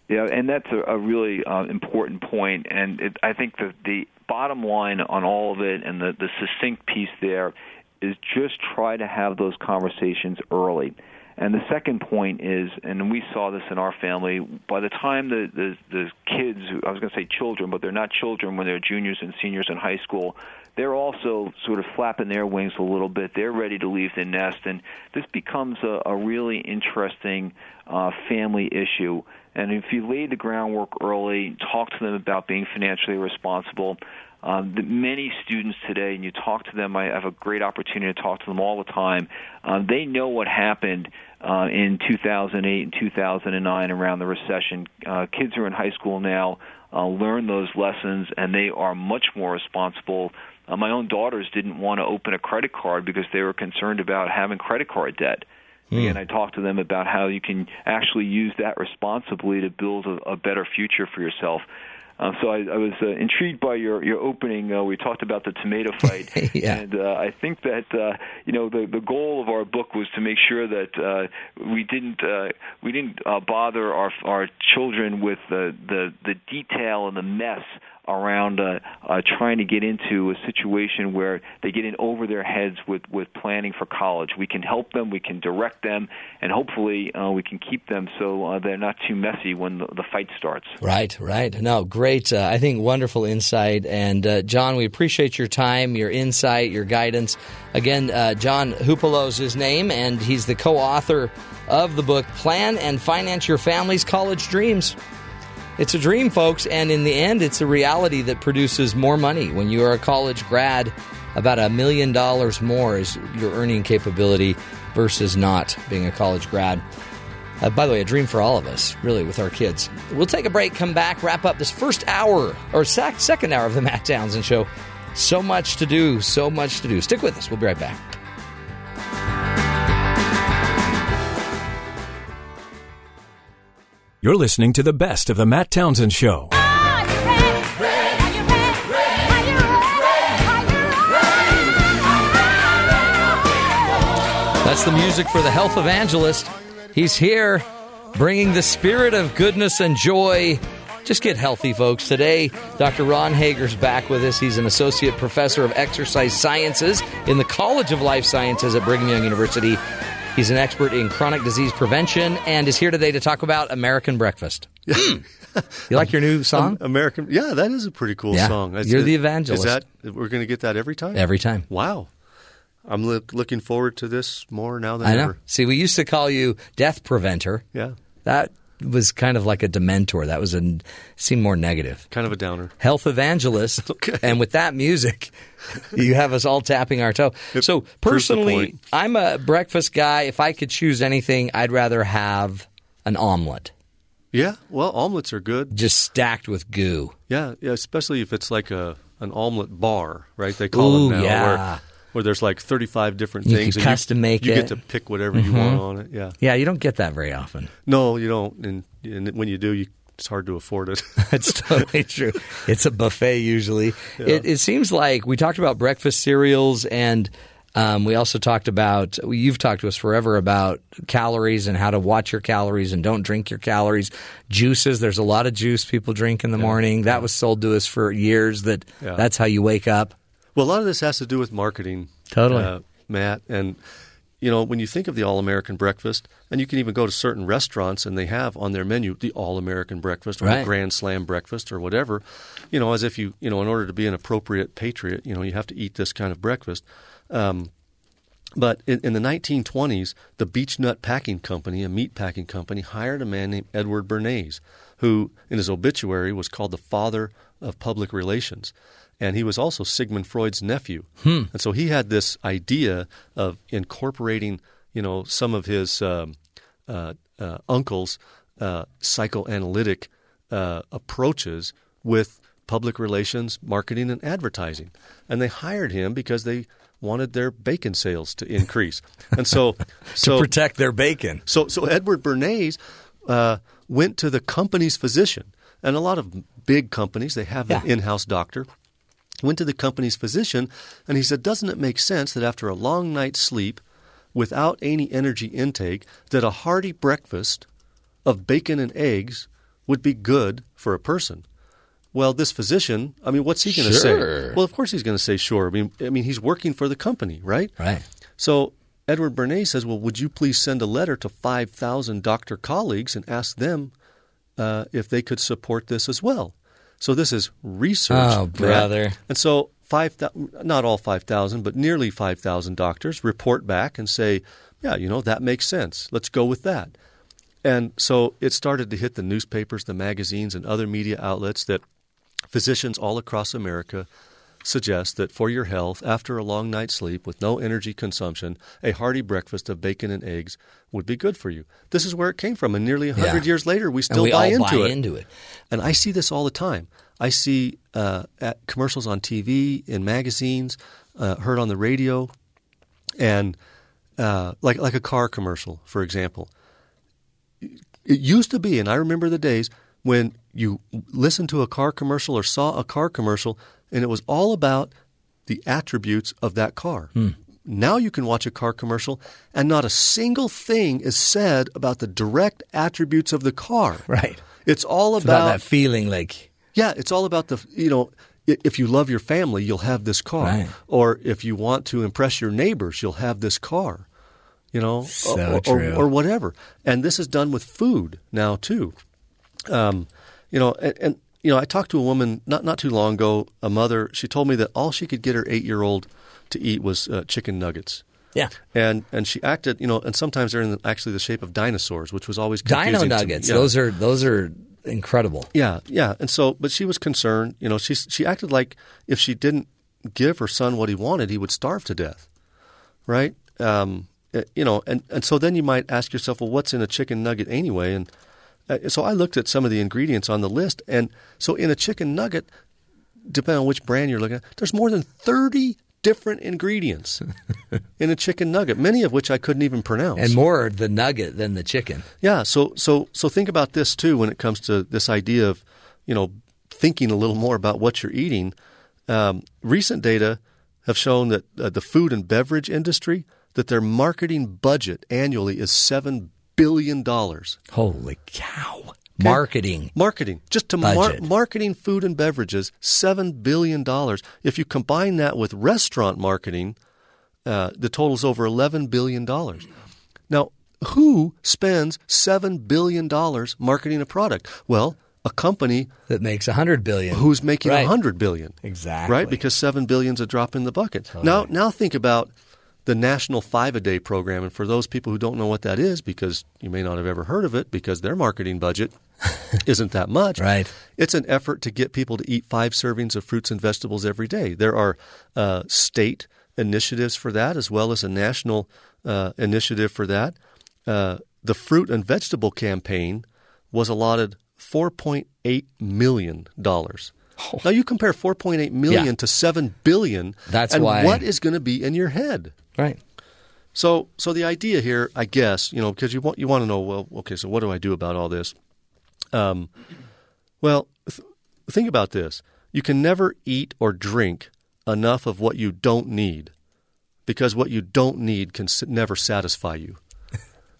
Yeah, and that's a, a really uh, important point, and it, I think the the bottom line on all of it, and the the succinct piece there, is just try to have those conversations early. And the second point is, and we saw this in our family, by the time the the, the kids, I was going to say children, but they're not children when they're juniors and seniors in high school, they're also sort of flapping their wings a little bit. They're ready to leave the nest, and this becomes a, a really interesting uh, family issue. And if you lay the groundwork early, talk to them about being financially responsible. Um, the, many students today, and you talk to them, I have a great opportunity to talk to them all the time. Um, they know what happened uh, in 2008 and 2009 around the recession. Uh, kids are in high school now, uh, learn those lessons, and they are much more responsible uh, my own daughters didn't want to open a credit card because they were concerned about having credit card debt. Mm. And I talked to them about how you can actually use that responsibly to build a, a better future for yourself. Uh, so I, I was uh, intrigued by your your opening. Uh, we talked about the tomato fight, yeah. and uh, I think that uh, you know the the goal of our book was to make sure that uh, we didn't uh, we didn't uh, bother our our children with the the the detail and the mess around uh, uh, trying to get into a situation where they get in over their heads with, with planning for college. We can help them, we can direct them, and hopefully uh, we can keep them so uh, they're not too messy when the, the fight starts. Right, right. No, great. Uh, I think wonderful insight. And uh, John, we appreciate your time, your insight, your guidance. Again, John Hupalo is his name, and he's the co author of the book Plan and Finance Your Family's College Dreams. It's a dream, folks, and in the end, it's a reality that produces more money. When you are a college grad, about a million dollars more is your earning capability versus not being a college grad. Uh, by the way, a dream for all of us, really, with our kids. We'll take a break, come back, wrap up this first hour or sec- second hour of the Matt Townsend Show. So much to do, so much to do. Stick with us. We'll be right back. You're listening to the best of the Matt Townsend Show. That's the music for the health evangelist. He's here bringing the spirit of goodness and joy just get healthy, folks. Today, Dr. Ron Hager's back with us. He's an associate professor of exercise sciences in the College of Life Sciences at Brigham Young University. He's an expert in chronic disease prevention and is here today to talk about American breakfast. Hmm. you like your new song? American, yeah, that is a pretty cool Yeah. song. You're the evangelist. Is that we're going to get that every time? Every time. Wow, I'm look, looking forward to this more now than I know. ever. See, we used to call you death preventer. Yeah, That was kind of like a dementor. That was a seemed more negative. kind of a downer. Health evangelist, Okay. and with that music, you have us all tapping our toe. It so personally. I'm a breakfast guy. If I could choose anything, I'd rather have an omelet, Yeah, well, omelets are good. just stacked with goo. Yeah, yeah, especially if it's like a an omelet bar, right? They call Ooh, it now, yeah. where where there's like 35 different You things. can custom make you it. Mm-hmm. get to pick whatever you want on it. Yeah, Yeah, you don't get that very often. no, you don't. And, and when you do, you, it's hard to afford it. That's totally true. It's a buffet usually. It, it seems like we talked about breakfast cereals, and um, we also talked about. You've talked to us forever about calories and how to watch your calories and don't drink your calories. Juices. There's a lot of juice people drink in the morning. That was sold to us for years. That Yeah. that's how you wake up. Well, a lot of this has to do with marketing, Totally. uh, Matt. And you know, when you think of the All American Breakfast, and you can even go to certain restaurants and they have on their menu the All American Breakfast or Right. the Grand Slam Breakfast or whatever. You know, as if you you know, in order to be an appropriate patriot, you know, you have to eat this kind of breakfast. Um, but in, in the 1920s, the Beechnut Packing Company, a meat packing company, hired a man named Edward Bernays, who, in his obituary, was called the father of public relations. And he was also Sigmund Freud's nephew. And so he had this idea of incorporating, you know, some of his um, uh, uh, uncle's uh, psychoanalytic uh, approaches with public relations, marketing, and advertising. And they hired him because they wanted their bacon sales to increase. And so, so to protect their bacon. so, so Edward Bernays uh, went to the company's physician, and a lot of big companies they have an in-house doctor. Went to the company's physician, and he said, "Doesn't it make sense that after a long night's sleep, without any energy intake, that a hearty breakfast of bacon and eggs would be good for a person?" Well, this physician, I mean, what's he going to Sure. say? Well, of course he's going to say sure. I mean, I mean, he's working for the company, right? Right. So Edward Bernays says, "Well, would you please send a letter to five thousand doctor colleagues and ask them uh, if they could support this as well?" So this is research, Oh, brother. And so five, not all five thousand, but nearly five thousand doctors report back and say, "Yeah, you know that makes sense. Let's go with that." And so it started to hit the newspapers, the magazines, and other media outlets that physicians all across America suggest that for your health, after a long night's sleep with no energy consumption, a hearty breakfast of bacon and eggs would be good for you. This is where it came from, and nearly a hundred Yeah. years later, we And still we buy, all into, buy it. into it. And I see this all the time. I see uh, commercials on TV, in magazines, uh, heard on the radio, and uh, like like a car commercial, for example. It used to be, and I remember the days when you listened to a car commercial or saw a car commercial, and it was all about the attributes of that car. Now you can watch a car commercial, and not a single thing is said about the direct attributes of the car. Right. It's all It's about that feeling like yeah, it's all about the you know if you love your family, you'll have this car, Right. or if you want to impress your neighbors, you'll have this car, you know, So or, or- or whatever. And this is done with food now too. Um, you know, and, and you know, I talked to a woman not not too long ago, a mother. She told me that all she could get her eight year old to eat was uh, chicken nuggets. yeah. And and she acted, you know, and sometimes they're in the, actually the shape of dinosaurs, which was always Dino confusing me. nuggets. Yeah. Those are those are incredible. Yeah, yeah. And so, but she was concerned. You know, she she acted like if she didn't give her son what he wanted, he would starve to death, right? Um, eh, you know, and and so then you might ask yourself, well, what's in a chicken nugget anyway? And uh, so I looked at some of the ingredients on the list, and so in a chicken nugget, depending on which brand you're looking at, there's more than thirty different ingredients in a chicken nugget, many of which I couldn't even pronounce. And more the nugget than the chicken. Yeah, so so so think about this too when it comes to this idea of, you know, thinking a little more about what you're eating. Um, recent data have shown that uh, the food and beverage industry that their marketing budget annually is seven billion dollars. Holy cow. Marketing. Marketing. Just to mar- marketing food and beverages, $7 billion. If you combine that with restaurant marketing, uh, the is over $11 billion. Now, who spends $7 billion marketing a product? Well, a company That makes a hundred billion. who's making a Right. 100 billion. Exactly. Right? Because 7 billion's a drop in the bucket. Now now think about the National 5 a Day program and for those people who don't know what that is because you may not have ever heard of it because their marketing budget isn't that much. Right. It's an effort to get people to eat 5 servings of fruits and vegetables every day. There are uh, state initiatives for that as well as a national uh, initiative for that. Uh, the fruit and vegetable campaign was allotted 4.8 million dollars. Now you compare 4.8 million Yeah. to 7 billion That's and why- what is going to be in your head? Right. So, so the idea here, I guess, you know, because you want you want to know, well, okay, so what do I do about all this? Um, well, th- think about this: you can never eat or drink enough of what you don't need, because what you don't need can s- never satisfy you.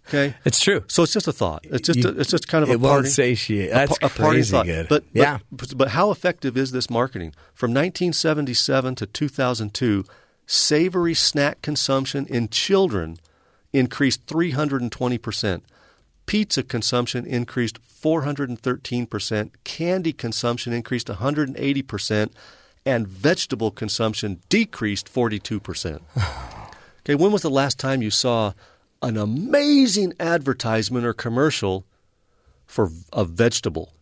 Okay, It's true. so it's just a thought. It's just You- a, it's just kind of it a won't party, satiate. a That's pa- a party crazy thought. good. But, but Yeah. but, but how effective is this marketing? From 1977 to 2002, savory snack consumption in children increased 320 percent. Pizza consumption increased 413 percent. Candy consumption increased 180 percent, and vegetable consumption decreased 42 percent. Okay, when was the last time you saw an amazing advertisement or commercial for a vegetable?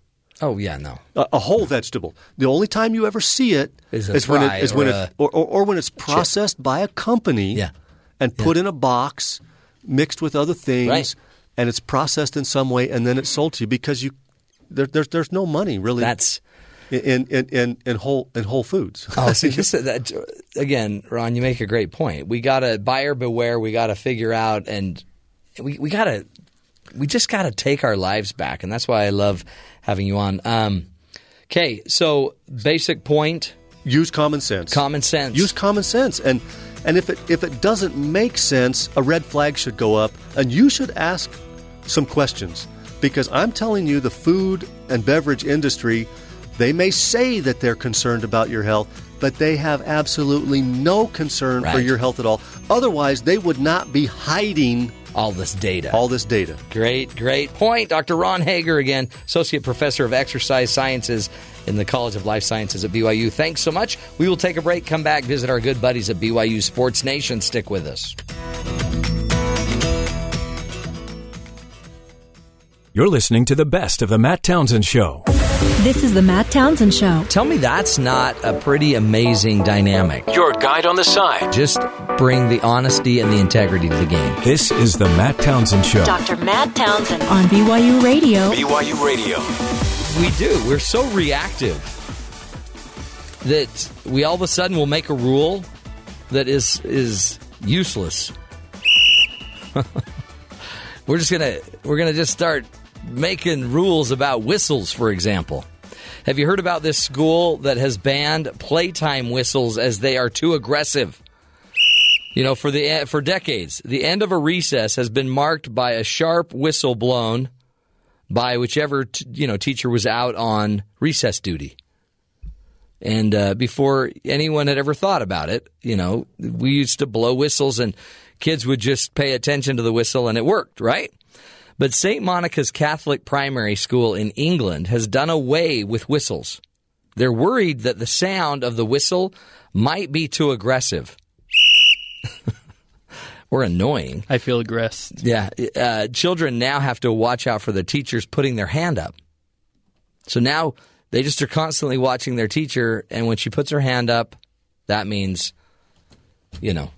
Oh yeah, no. A, a whole vegetable. The only time you ever see it Is a when it is or when a it or, or, or when it's processed by a company Yeah. and put in a box, mixed with other things, Right. and it's processed in some way, and then it's sold to you because you there, there's there's no money really That's in in in, in whole in Whole Foods. Oh, see, just that again, Ron. You make a great point. We got to buyer beware. We got to figure out, and we we got to we just got to take our lives back, and that's why I love having you on. Um, okay, so basic point: Use common sense. common sense. Use common sense, and and if it if it doesn't make sense, a red flag should go up, and you should ask some questions because I'm telling you, the food and beverage industry, they may say that they're concerned about your health, but they have absolutely no concern for your health at all. Otherwise, they would not be hiding all this data. all this data. Great, great point. Dr. Ron Hager, again, Associate Professor of Exercise Sciences in the College of Life Sciences at BYU. Thanks so much. We will take a break, come back, visit our good buddies at BYU Sports Nation. Stick with us. You're listening to the best of the Matt Townsend Show. This is the Matt Townsend Show. Tell me that's not a pretty amazing dynamic. Your guide on the side. Just bring the honesty and the integrity to the game. This is the Matt Townsend Show. Dr. Matt Townsend on BYU Radio. BYU Radio. We do. We're so reactive that we all of a sudden will make a rule that is is useless. we're just gonna we're gonna just start making rules about whistles, for example. Have you heard about this school that has banned playtime whistles as they are too aggressive? You know, for the for decades, the end of a recess has been marked by a sharp whistle blown by whichever t- you know teacher was out on recess duty. And uh, before anyone had ever thought about it, you know, we used to blow whistles and kids would just pay attention to the whistle and it worked, right? But St. Monica's Catholic Primary School in England has done away with whistles. They're worried that the sound of the whistle might be too aggressive or annoying. I feel aggressed. Yeah, uh, children now have to watch out for the teachers putting their hand up. So now they just are constantly watching their teacher, and when she puts her hand up, that means, you know,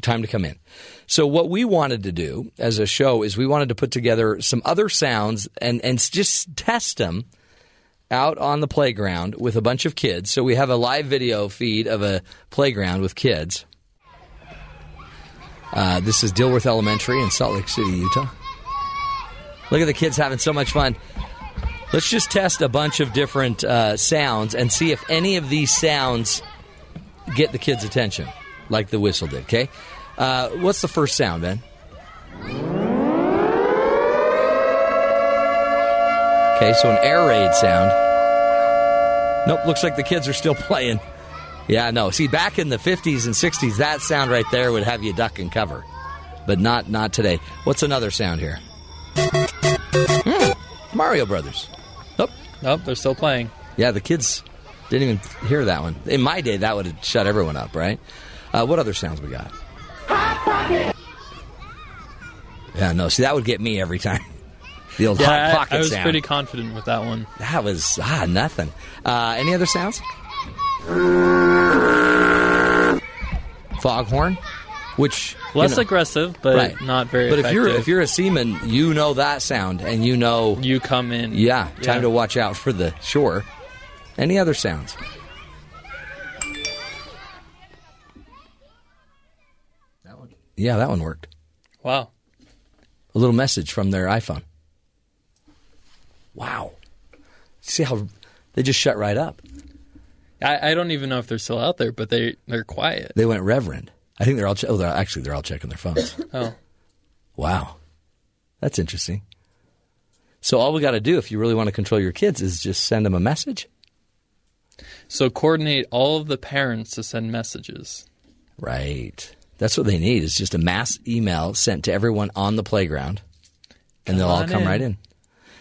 time to come in. So what we wanted to do as a show is we wanted to put together some other sounds and and just test them out on the playground with a bunch of kids. So we have a live video feed of a playground with kids. Uh, this is Dilworth Elementary in Salt Lake City, Utah. Look at the kids having so much fun. Let's just test a bunch of different uh, sounds and see if any of these sounds get the kids' attention, like the whistle did. Okay, uh, what's the first sound, Ben? Okay, so an air raid sound. Nope, looks like the kids are still playing. Yeah, no. See, back in the 50s and 60s, that sound right there would have you duck and cover. But not not today. What's another sound here? Hmm, Mario Brothers. Nope. Nope, they're still playing. Yeah, the kids didn't even hear that one. In my day, that would have shut everyone up, right? Uh, what other sounds we got? Yeah, no. See, that would get me every time. The old Yeah, hot I, pocket I was sound. pretty confident with that one. That was ah nothing. Uh, any other sounds? Foghorn, which you Less know- aggressive, but right. not very But if you're if you're a seaman, you know that sound, and you know, you come in. yeah, time Yeah. to watch out for the shore. Any other sounds? That one. Yeah, that one worked. Wow. A little message from their iPhone. Wow. See how they just shut right up. I, I don't even know if they're still out there, but they they're quiet. They went Reverend. I think they're all. Che- oh, they're actually they're all checking their phones. Oh, wow, that's interesting. So all we got to do, if you really want to control your kids, is just send them a message. so coordinate all of the parents to send messages. Right. That's what they need. It's just a mass email sent to everyone on the playground, and they'll all come in. right in.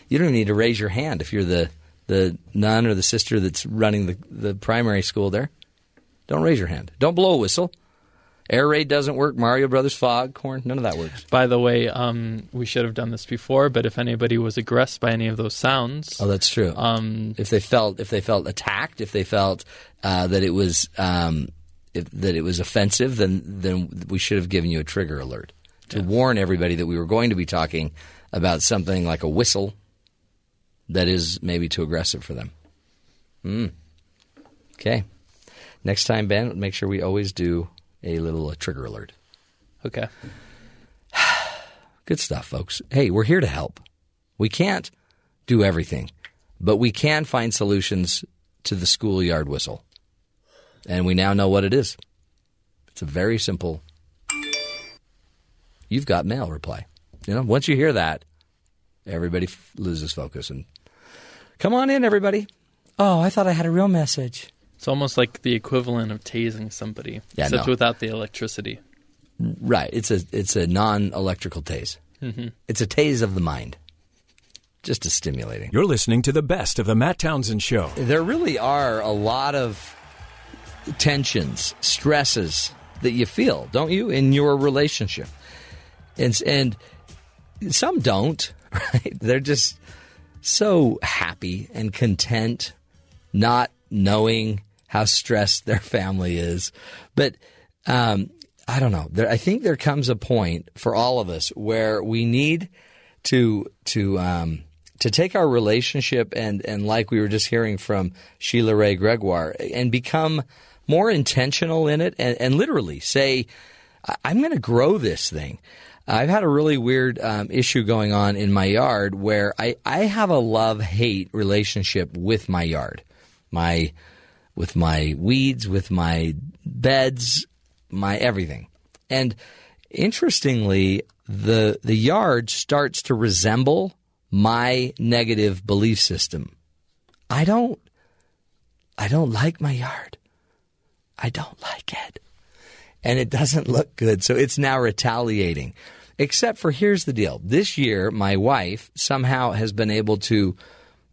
You don't even need to raise your hand if you're the the nun or the sister that's running the the primary school there. Don't raise your hand. Don't blow a whistle. Air raid doesn't work. Mario Brothers fog corn. None of that works. By the way, um, we should have done this before, but if anybody was aggressed by any of those sounds, Oh, that's true. um, if they felt if they felt attacked, if they felt uh, that it was um, if, that it was offensive, then then we should have given you a trigger alert to warn everybody that we were going to be talking about something like a whistle that is maybe too aggressive for them. Hmm. Okay. Next time, Ben, make sure we always do a little uh, trigger alert. okay. Good stuff, folks. Hey, we're here to help. We can't do everything, but we can find solutions to the schoolyard whistle. And we now know what it is. It's a very simple, you've got mail reply. You know, once you hear that, everybody f- loses focus and come on in, everybody. Oh, I thought I had a real message. It's almost like the equivalent of tasing somebody, Yeah, except no. without the electricity. Right. It's a it's a non-electrical tase. Mm-hmm. It's a tase of the mind. Just as stimulating. You're listening to the best of the Matt Townsend Show. There really are a lot of tensions, stresses that you feel, don't you, in your relationship, and and some don't. Right? They're just so happy and content, not knowing how stressed their family is. But um, I don't know. There, I think there comes a point for all of us where we need to to um, to take our relationship and and like we were just hearing from Sheila Wray Gregoire and become more intentional in it and, and literally say, "I- I'm going to grow this thing. I've had a really weird um, issue going on in my yard where I, I have a love hate relationship with my yard, my with my weeds, with my beds, my everything. And interestingly, the the yard starts to resemble my negative belief system. I don't I don't like my yard. I don't like it. And it doesn't look good. So it's now retaliating. Except for here's the deal. This year my wife somehow has been able to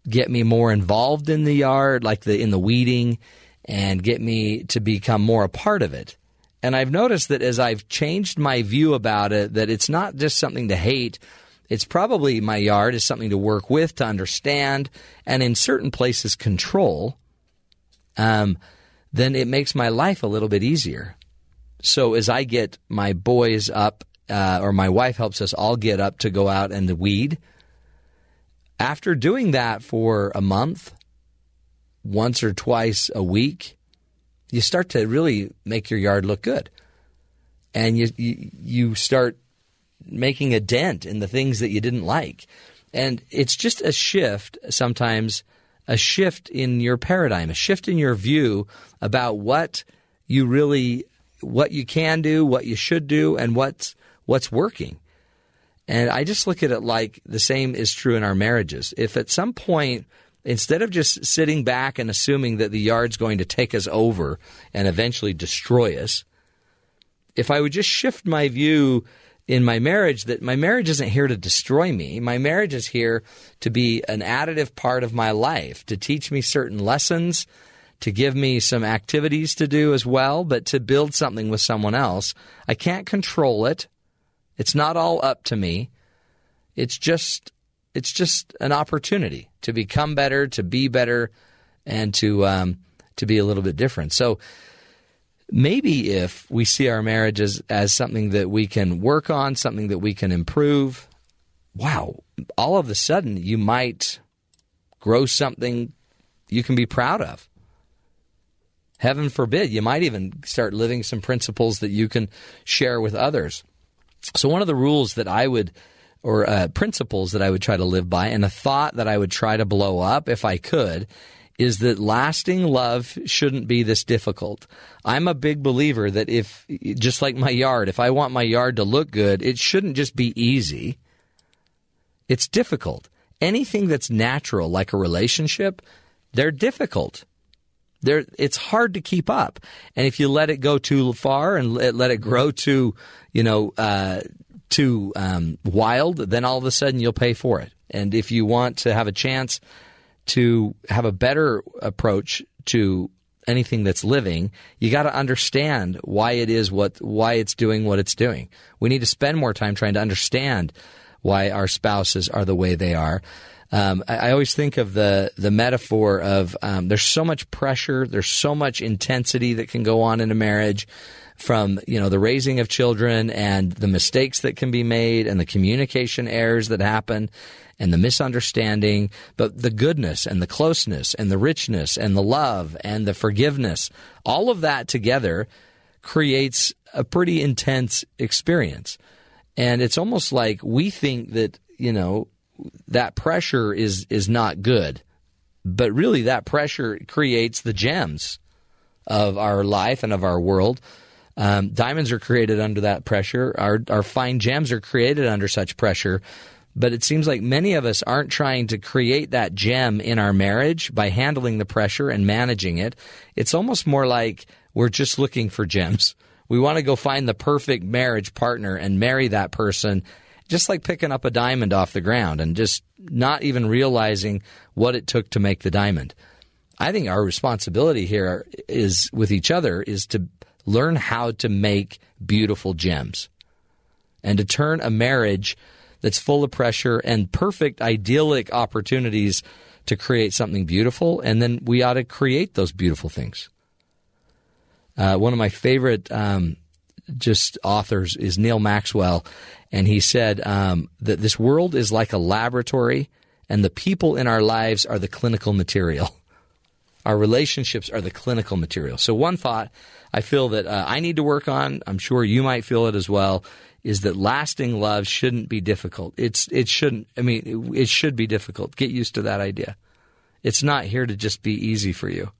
get me more involved in the yard, like the in the weeding, and get me to become more a part of it. And I've noticed that as I've changed my view about it, that it's not just something to hate. It's probably my yard is something to work with, to understand, and in certain places control. Um, then it makes my life a little bit easier. So as I get my boys up, uh, or my wife helps us all get up to go out and weed. After doing that for a month, once or twice a week, you start to really make your yard look good, and you you, you start making a dent in the things that you didn't like, and it's just a shift sometimes, a shift in your paradigm, a shift in your view about what you really what you can do, what you should do, and what's what's working. And I just look at it like the same is true in our marriages. If at some point, instead of just sitting back and assuming that the yard's going to take us over and eventually destroy us, if I would just shift my view in my marriage that my marriage isn't here to destroy me. My marriage is here to be an additive part of my life, to teach me certain lessons, to give me some activities to do as well, but to build something with someone else. I can't control it. It's not all up to me. It's just it's just an opportunity to become better, to be better, and to um, to be a little bit different. So maybe if we see our marriage as, as something that we can work on, something that we can improve, wow, all of a sudden you might grow something you can be proud of. Heaven forbid, you might even start living some principles that you can share with others. So, one of the rules that I would, or uh, principles that I would try to live by, and a thought that I would try to blow up if I could, is that lasting love shouldn't be this difficult. I'm a big believer that if, just like my yard, if I want my yard to look good, it shouldn't just be easy. It's difficult. Anything that's natural, like a relationship, they're difficult. They're, it's hard to keep up. And if you let it go too far and let, it grow too, you know, uh, too um, wild, then all of a sudden you'll pay for it. And if you want to have a chance to have a better approach to anything that's living, you got to understand why it is what why it's doing what it's doing. We need to spend more time trying to understand why our spouses are the way they are. Um, I, I, always think of the the metaphor of um, there's so much pressure, there's so much intensity that can go on in a marriage, from you know the raising of children and the mistakes that can be made and the communication errors that happen and the misunderstanding, but the goodness and the closeness and the richness and the love and the forgiveness, all of that together creates a pretty intense experience. And it's almost like we think that, you know, that pressure is is not good. But really that pressure creates the gems of our life and of our world. Um, diamonds are created under that pressure. Our our fine gems are created under such pressure. But it seems like many of us aren't trying to create that gem in our marriage by handling the pressure and managing it. It's almost more like we're just looking for gems. We want to go find the perfect marriage partner and marry that person, just like picking up a diamond off the ground and just not even realizing what it took to make the diamond. I think our responsibility here is with each other is to learn how to make beautiful gems and to turn a marriage that's full of pressure and perfect, idyllic opportunities to create something beautiful. And then we ought to create those beautiful things. Uh, one of my favorite um, just authors is Neal Maxwell, and he said um, that this world is like a laboratory, and the people in our lives are the clinical material. Our relationships are the clinical material. So, one thought I feel that uh, I need to work on, I'm sure you might feel it as well, is that lasting love shouldn't be difficult. It's it shouldn't. I mean, it, it should be difficult. Get used to that idea. It's not here to just be easy for you.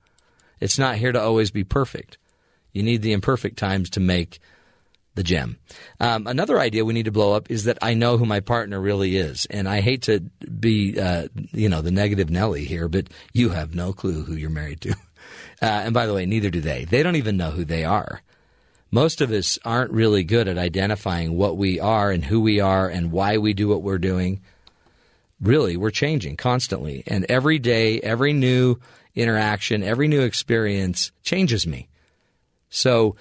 It's not here to always be perfect. You need the imperfect times to make the gem. Um, another idea we need to blow up is that I know who my partner really is, and I hate to be, uh, you know, the negative Nelly here, but you have no clue who you're married to. Uh, and by the way, neither do they. They don't even know who they are most of us aren't really good at identifying what we are and who we are and why we do what we're doing. Really, we're changing constantly. And every day, every new interaction, every new experience changes me. So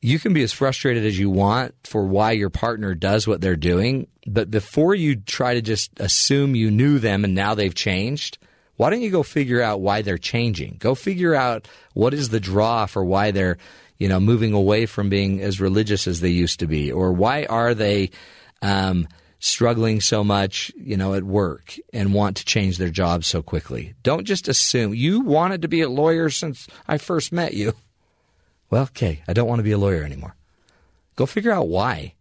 you can be as frustrated as you want for why your partner does what they're doing. But before you try to just assume you knew them and now they've changed, why don't you go figure out why they're changing? Go figure out what is the draw for why they're you know, moving away from being as religious as they used to be? Or why are they um, struggling so much, you know, at work and want to change their jobs so quickly? Don't just assume you wanted to be a lawyer since I first met you. Well, okay, I don't want to be a lawyer anymore. Go figure out why.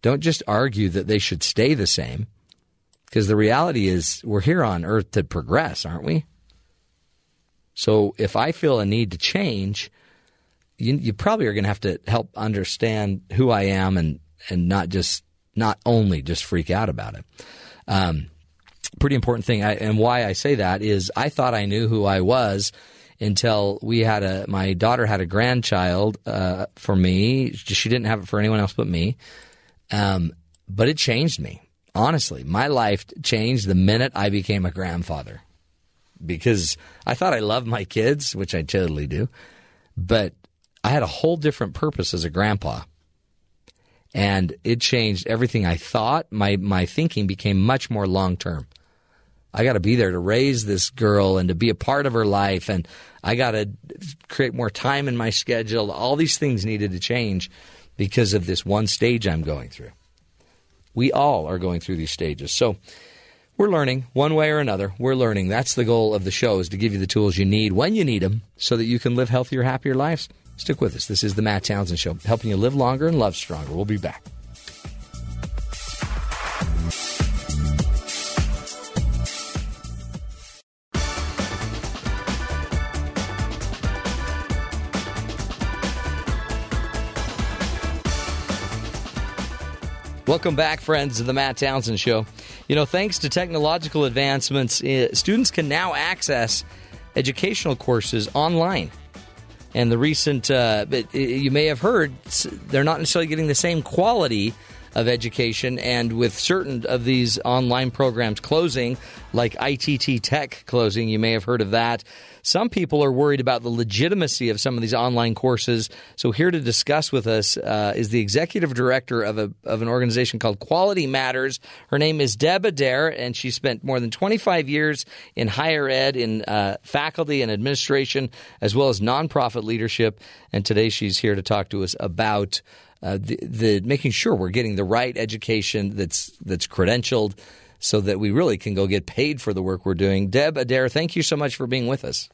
Don't just argue that they should stay the same. Because the reality is, we're here on earth to progress, aren't we? So if I feel a need to change, you, you probably are going to have to help understand who I am and, and not just not only just freak out about it. Um, pretty important thing, I, and why I say that is I thought I knew who I was until we had a my daughter had a grandchild uh, for me. She didn't have it for anyone else but me. Um, but it changed me. Honestly, my life changed the minute I became a grandfather because I thought I loved my kids, which I totally do, but I had a whole different purpose as a grandpa. And it changed everything I thought. My my thinking became much more long term. I got to be there to raise this girl and to be a part of her life. And I got to create more time in my schedule. All these things needed to change because of this one stage I'm going through. We all are going through these stages. So we're learning one way or another. We're learning. That's the goal of the show is to give you the tools you need when you need them so that you can live healthier, happier lives. Stick with us. This is the Matt Townsend Show, helping you live longer and love stronger. We'll be back. Welcome back, friends, to the Matt Townsend Show. You know, thanks to technological advancements, uh, students can now access educational courses online. And the recent, uh, but you may have heard, they're not necessarily getting the same quality of education. And with certain of these online programs closing, like ITT Tech closing, you may have heard of that. Some people are worried about the legitimacy of some of these online courses. So, here to discuss with us uh, is the executive director of, a, of an organization called Quality Matters. Her name is Deb Adair, and she spent more than 25 years in higher ed, in uh, faculty and administration, as well as nonprofit leadership. And today she's here to talk to us about. Uh, the, the, making sure we're getting the right education that's that's credentialed, so that we really can go get paid for the work we're doing. Deb Adair, thank you so much for being with us.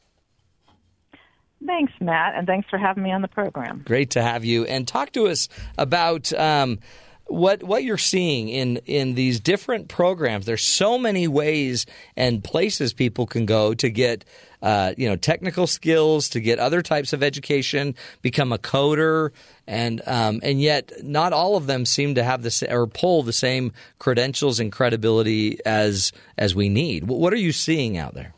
Thanks, Matt, and thanks for having me on the program. Great to have you. And talk to us about um, what what you're seeing in in these different programs. There's so many ways and places people can go to get. Uh, you know, technical skills to get other types of education, become a coder, and um, and yet not all of them seem to have the or pull the same credentials and credibility as as we need. What are you seeing out there?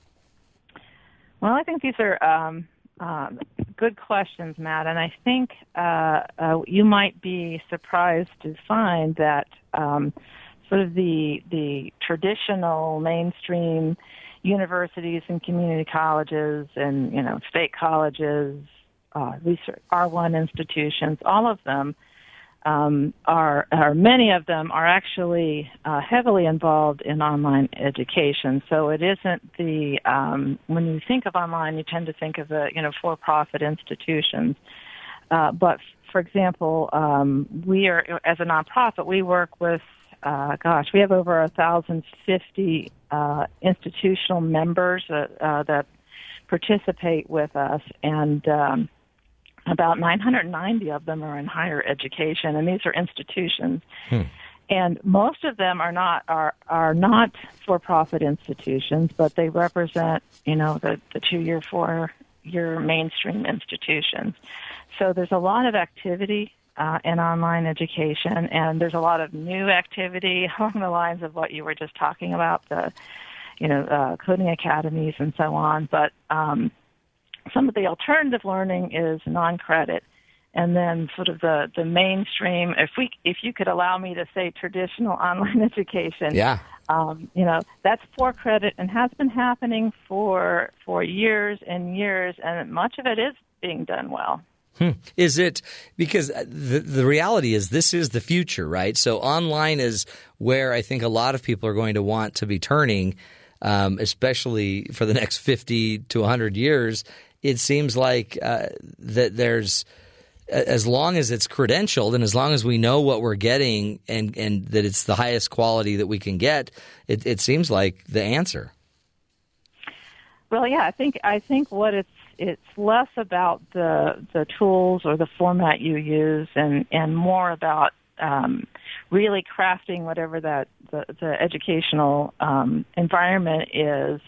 Well, I think these are um, um, good questions, Matt. And I think uh, uh, you might be surprised to find that um, sort of the the traditional mainstream universities and community colleges and you know state colleges, uh, research R1 institutions, all of them um, are, are many of them are actually uh, heavily involved in online education. So it isn't the um, when you think of online, you tend to think of the you know for-profit institutions. Uh, but for example, um, we are as a nonprofit, we work with uh, gosh, we have over a thousand fifty uh, institutional members that, uh, that participate with us, and um, about 990 of them are in higher education, and these are institutions. Hmm. And most of them are not are are not for-profit institutions, but they represent you know the the two-year, four-year mainstream institutions. So there's a lot of activity uh, in online education, and there's a lot of new activity along the lines of what you were just talking about the you know uh, coding academies and so on. But um, some of the alternative learning is non-credit and then sort of the the mainstream if we if you could allow me to say traditional online education yeah um, you know that's for credit and has been happening for for years and years and much of it is being done well Hmm. Is it because the the reality is this is the future, right? So online is where I think a lot of people are going to want to be turning, um, especially for the next fifty to hundred years it seems like uh, that there's as long as it's credentialed and as long as we know what we're getting and, and that it's the highest quality that we can get, it, it seems like the answer. Well, yeah, I think I think what it's it's less about the the tools or the format you use, and and more about um, really crafting whatever that the, the educational um, environment is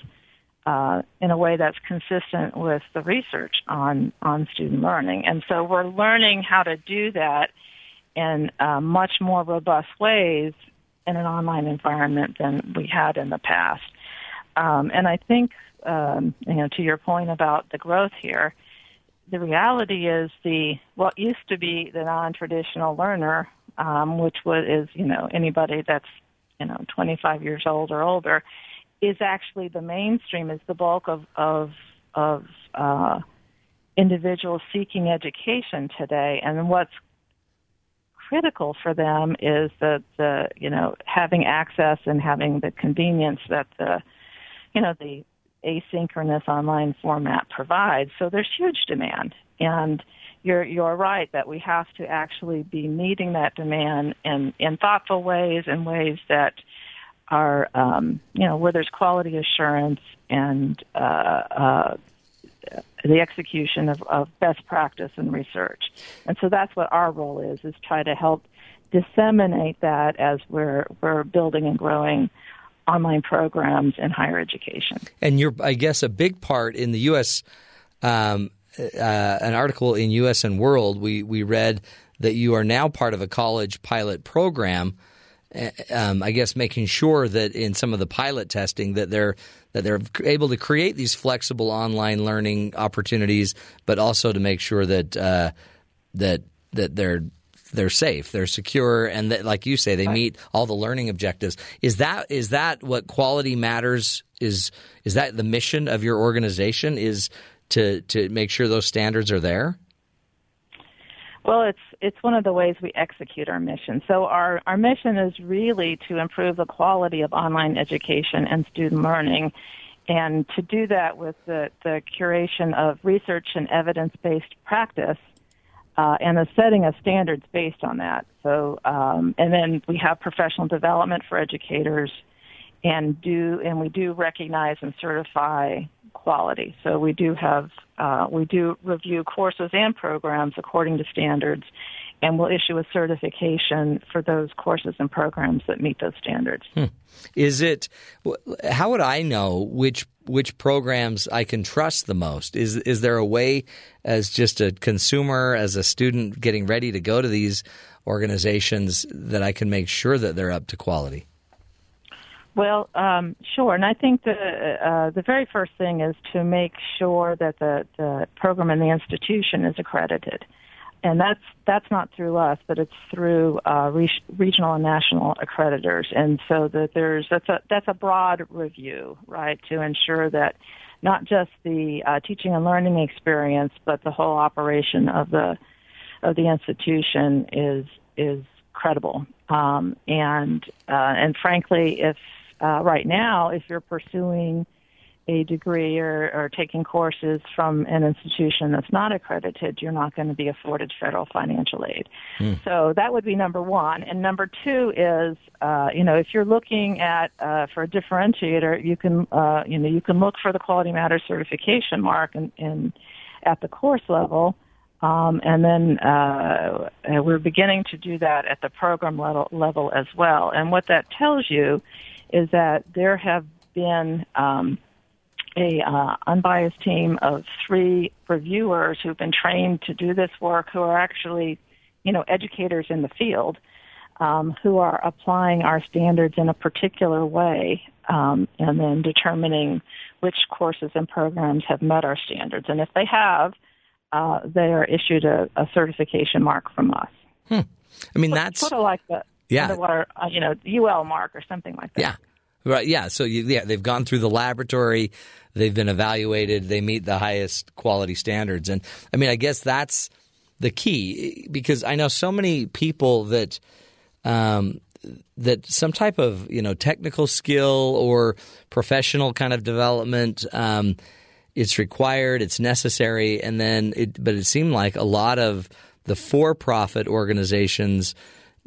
uh, in a way that's consistent with the research on on student learning. And so we're learning how to do that in uh, much more robust ways in an online environment than we had in the past. Um, and I think, um, you know, to your point about the growth here, the reality is the what used to be the non-traditional learner, um, which was is you know anybody that's you know 25 years old or older, is actually the mainstream, is the bulk of of of uh, individuals seeking education today, and what's critical for them is that the you know having access and having the convenience that the you know the asynchronous online format provides. So there's huge demand, and you're you're right that we have to actually be meeting that demand in in thoughtful ways and ways that are um, you know where there's quality assurance and uh, uh, the execution of, of best practice and research. And so that's what our role is: is try to help disseminate that as we're we're building and growing online programs in higher education. And you're, I guess, a big part in the U.S. Um, uh, an article in U.S. and World, we we read that you are now part of a college pilot program. Uh, um, I guess making sure that in some of the pilot testing that they're that they're able to create these flexible online learning opportunities, but also to make sure that uh, that that they're they're safe, they're secure, and that, like you say, they meet all the learning objectives. Is that is that what quality matters? Is is that the mission of your organization? Is to to make sure those standards are there? Well, it's it's one of the ways we execute our mission. So our our mission is really to improve the quality of online education and student learning, and to do that with the the curation of research and evidence based practice uh, and the setting of standards based on that. So, um, and then we have professional development for educators, and do and we do recognize and certify quality. So we do have uh, we do review courses and programs according to standards, and we'll issue a certification for those courses and programs that meet those standards. Hmm. Is it? How would I know which which programs I can trust the most? Is is there a way, as just a consumer, as a student getting ready to go to these organizations, that I can make sure that they're up to quality? Well, um, sure, and I think the uh, the very first thing is to make sure that the, the program and the institution is accredited and that's that's not through us, but it's through uh, re- regional and national accreditors. And so that there's that's a that's a broad review, right, to ensure that not just the uh, teaching and learning experience, but the whole operation of the of the institution is is credible. Um, and uh, and frankly, if uh, right now, if you're pursuing a degree or, or taking courses from an institution that's not accredited, you're not going to be afforded federal financial aid. Mm. So that would be number one. And number two is, uh, you know, if you're looking at uh, for a differentiator, you can, uh, you know, you can look for the Quality Matters certification mark in, in at the course level. Um, and then uh, we're beginning to do that at the program level, level as well. And what that tells you is that there have been um, a uh, unbiased team of three reviewers who've been trained to do this work, who are actually, you know, educators in the field, um, who are applying our standards in a particular way, um, and then determining which courses and programs have met our standards. And if they have, uh, they are issued a, a, certification mark from us. Hmm. I mean, that's sort of like the yeah. underwater, uh, you know, UL mark or something like that. Yeah. Right. Yeah. So you, yeah, they've gone through the laboratory. They've been evaluated. They meet the highest quality standards. And I mean, I guess that's the key because I know so many people that um, that some type of you know technical skill or professional kind of development um, it's required, it's necessary, and then it. But it seemed like a lot of the for-profit organizations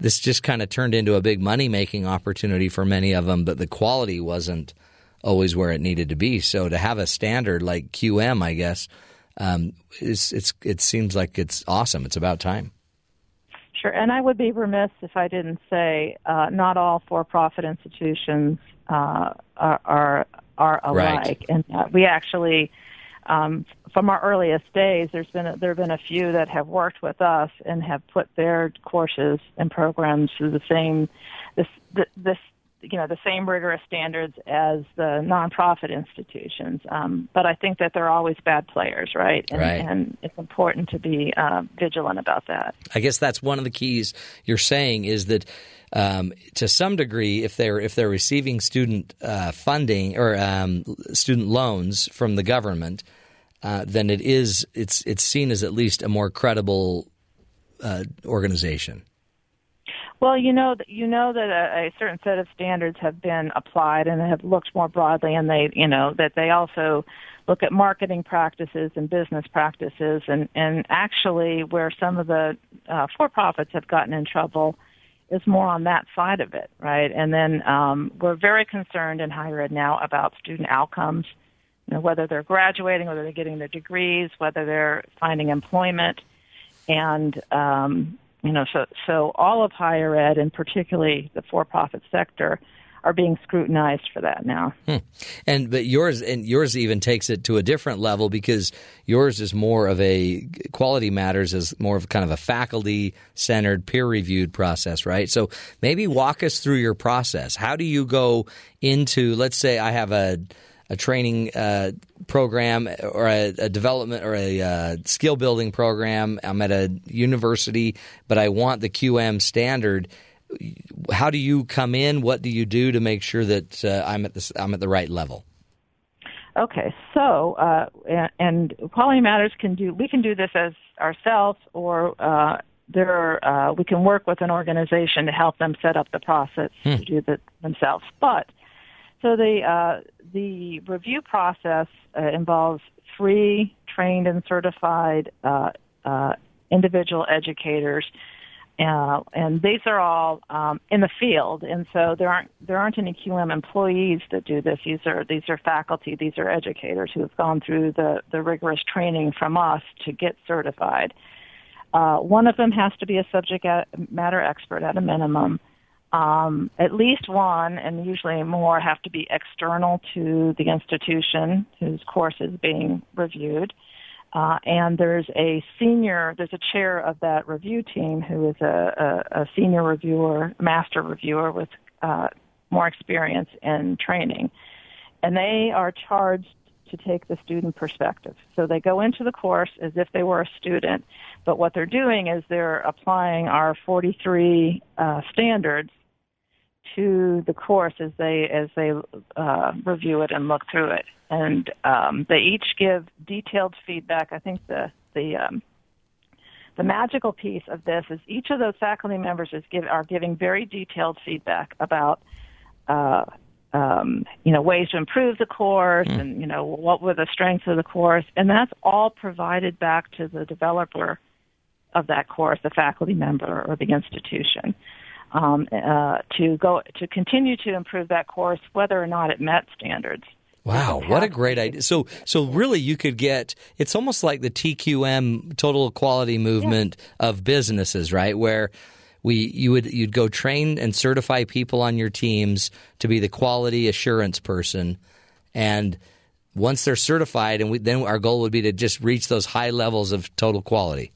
this just kind of turned into a big money making opportunity for many of them, but the quality wasn't always where it needed to be. So to have a standard like QM, I guess, um, it's, it's it seems like it's awesome. It's about time. Sure, and I would be remiss if I didn't say uh, not all for-profit institutions uh, are, are, are alike, right. and uh, we actually um, from our earliest days, there's been a, there have been a few that have worked with us and have put their courses and programs through the same this this you know the same rigorous standards as the nonprofit institutions. Um, but I think that they're always bad players, right? And, right. and it's important to be uh, vigilant about that. I guess that's one of the keys you're saying is that. Um, to some degree, if they're if they're receiving student uh, funding or um, student loans from the government, uh, then it is it's it's seen as at least a more credible uh, organization. Well, you know, you know that a, a certain set of standards have been applied and have looked more broadly, and they, you know, that they also look at marketing practices and business practices, and and actually where some of the uh, for-profits have gotten in trouble is more on that side of it, right? And then um, we're very concerned in higher ed now about student outcomes, you know, whether they're graduating, whether they're getting their degrees, whether they're finding employment, and um, you know, so so all of higher ed, and particularly the for-profit sector, are being scrutinized for that now. Hmm. And but yours and yours even takes it to a different level because yours is more of a quality matters is more of kind of a faculty centered peer reviewed process, right? So maybe walk us through your process. How do you go into let's say I have a a training uh, program or a, a, development or a uh, skill building program. I'm at a university, but I want the QM standard. How do you come in? What do you do to make sure that uh, I'm at the I'm at the right level? Okay, so uh, and, Quality Matters can do we can do this as ourselves, or uh, there uh, we can work with an organization to help them set up the process hmm. to do it themselves. But so the uh, the review process uh, involves three trained and certified uh, uh, individual educators, uh, and these are all um, in the field. And so there aren't there aren't any QM employees that do this. These are these are faculty. These are educators who have gone through the the rigorous training from us to get certified. Uh, one of them has to be a subject matter expert at a minimum um, at least one, and usually more, have to be external to the institution whose course is being reviewed. Uh, and there's a senior, there's a chair of that review team who is a, a, a senior reviewer, master reviewer with uh, more experience and training. And they are charged to take the student perspective. So they go into the course as if they were a student, but what they're doing is they're applying our 43 uh, standards to the course as they as they uh, review it and look through it, and um, they each give detailed feedback. I think the the um, the magical piece of this is each of those faculty members is give, are giving very detailed feedback about uh, um, you know ways to improve the course mm. and you know what were the strengths of the course, and that's all provided back to the developer of that course, the faculty member or the institution um, uh, to go to continue to improve that course, whether or not it met standards. Wow, what a great idea! So, so really, you could get it's almost like the TQM total quality movement yeah. of businesses, right? Where we you would you'd go train and certify people on your teams to be the quality assurance person, and once they're certified, and we, then our goal would be to just reach those high levels of total quality.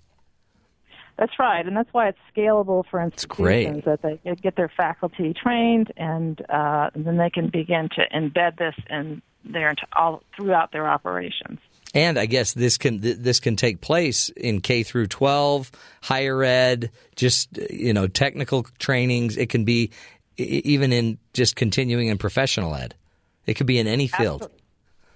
That's right, and that's why it's scalable for institutions that they get their faculty trained, and, uh, and then they can begin to embed this in their all throughout their operations. And I guess this can this can take place in K through 12, higher ed, just you know technical trainings. It can be even in just continuing and professional ed. It could be in any field. Absolutely.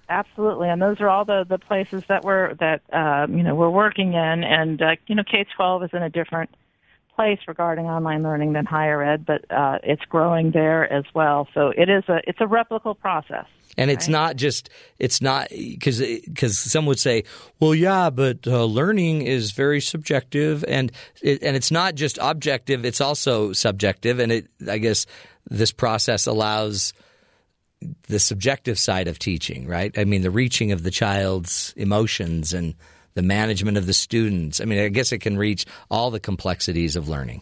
Absolutely, and those are all the the places that we're that um, you know we're working in, and uh, you know K twelve is in a different place regarding online learning than higher ed, but uh, it's growing there as well. So it is a it's a replicable process. And it's right? not just it's not because because some would say, well, yeah, but uh, learning is very subjective, and it, and it's not just objective; it's also subjective. And it I guess this process allows the subjective side of teaching, right? I mean, the reaching of the child's emotions and the management of the students. I mean, I guess it can reach all the complexities of learning.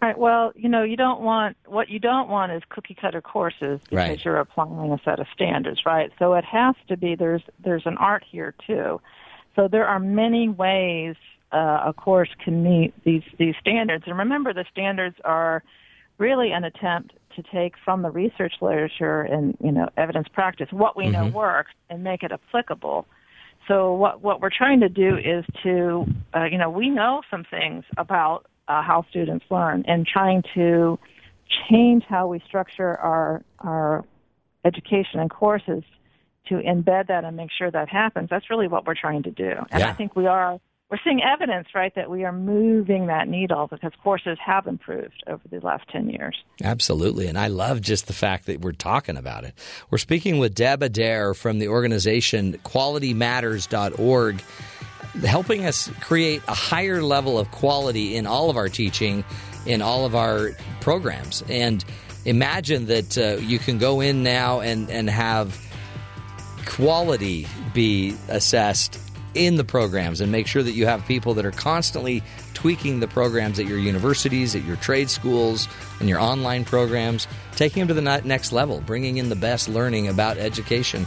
Right. Well, you know, you don't want what you don't want is cookie cutter courses because Right. you're applying a set of standards, right? So it has to be there's there's an art here too. So there are many ways uh, a course can meet these these standards. And remember, the standards are really an attempt to take from the research literature and you know evidence practice what we know works and make it applicable. So what what we're trying to do is to uh, you know we know some things about uh, how students learn and trying to change how we structure our our education and courses to embed that and make sure that happens. That's really what we're trying to do. And Yeah. I think we are we're seeing evidence, right, that we are moving that needle because courses have improved over the last 10 years. Absolutely. And I love just the fact that we're talking about it. We're speaking with Deb Adair from the organization qualitymatters.org, helping us create a higher level of quality in all of our teaching, in all of our programs. And imagine that uh, you can go in now and, and have quality be assessed in the programs and make sure that you have people that are constantly tweaking the programs at your universities, at your trade schools, and your online programs, taking them to the next level, bringing in the best learning about education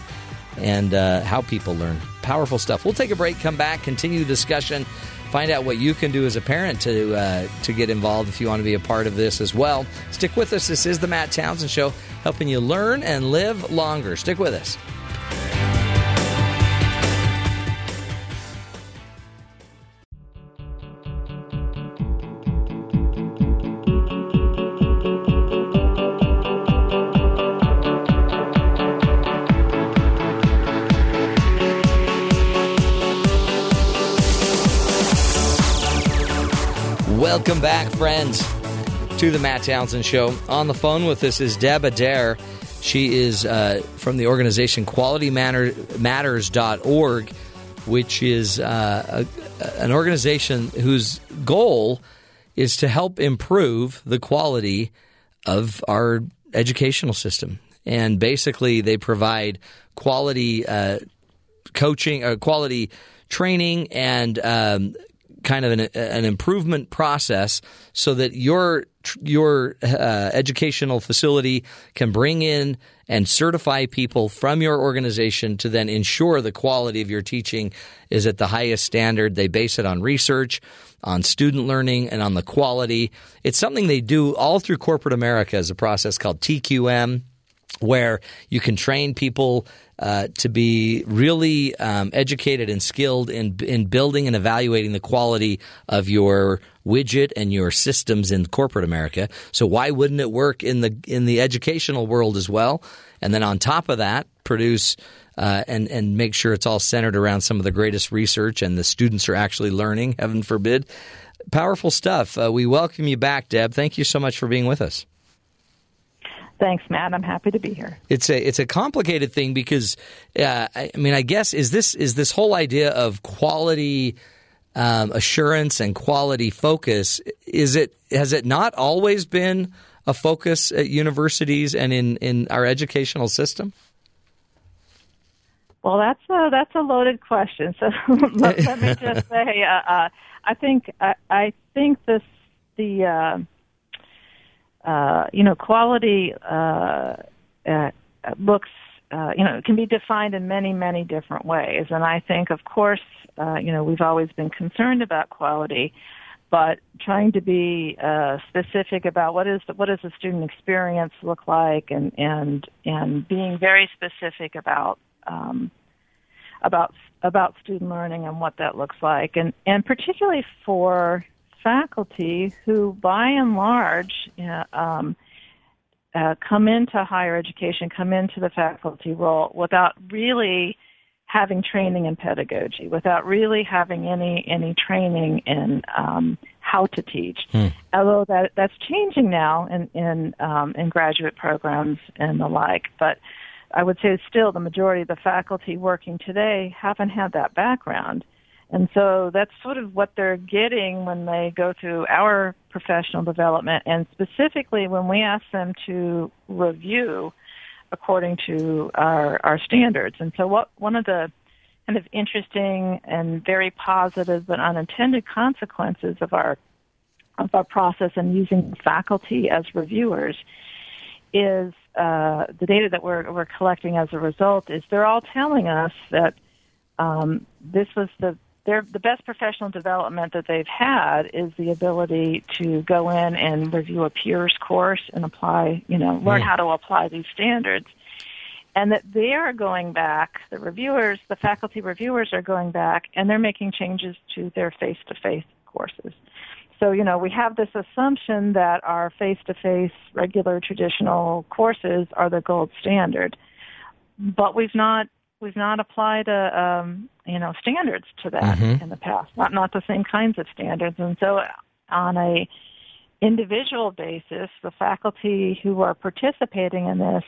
and uh, how people learn. Powerful stuff. We'll take a break, come back, continue the discussion, find out what you can do as a parent to uh, to get involved if you want to be a part of this as well. Stick with us. This is the Matt Townsend Show, helping you learn and live longer. Stick with us. Welcome back, friends, to the Matt Townsend Show. On the phone with us is Deb Adair. She is uh, from the organization QualityMatters.org, which is uh, a, an organization whose goal is to help improve the quality of our educational system. And basically, they provide quality uh, coaching, uh, quality training, and um, kind of an, an improvement process so that your your uh, educational facility can bring in and certify people from your organization to then ensure the quality of your teaching is at the highest standard. They base it on research, on student learning, and on the quality. It's something they do all through corporate America as a process called TQM where you can train people uh, to be really um, educated and skilled in in building and evaluating the quality of your widget and your systems in corporate America. So why wouldn't it work in the in the educational world as well? And then on top of that, produce uh, and and make sure it's all centered around some of the greatest research and the students are actually learning. Heaven forbid. Powerful stuff. Uh, we welcome you back, Deb. Thank you so much for being with us. Thanks, Matt. I'm happy to be here. It's a it's a complicated thing because uh, I mean I guess is this is this whole idea of quality um, assurance and quality focus is it has it not always been a focus at universities and in in our educational system? Well, that's a that's a loaded question. So let, let me just say, uh, uh, I think I, I think this the uh, you know quality uh, uh, looks uh, you know can be defined in many many different ways, and I think of course uh, you know we've always been concerned about quality, but trying to be uh, specific about what is the, what does the student experience look like, and and and being very specific about um, about about student learning and what that looks like, and and particularly for faculty who, by and large, uh, um, uh, come into higher education, come into the faculty role without really having training in pedagogy, without really having any any training in um, how to teach. Although that that's changing now in in um, in graduate programs and the like, but I would say still the majority of the faculty working today haven't had that background. And so that's sort of what they're getting when they go through our professional development and specifically when we ask them to review according to our, our standards. And so what one of the kind of interesting and very positive but unintended consequences of our of our process and using faculty as reviewers is uh, the data that we're we're collecting as a result is they're all telling us that um, this was the their the best professional development that they've had is the ability to go in and review a peers course and apply you know learn mm. how to apply these standards and that they are going back the reviewers the faculty reviewers are going back and they're making changes to their face to face courses so you know we have this assumption that our face to face regular traditional courses are the gold standard but we've not we've not applied a um, you know standards to that mm-hmm. in the past. Not not the same kinds of standards, and so on a individual basis, the faculty who are participating in this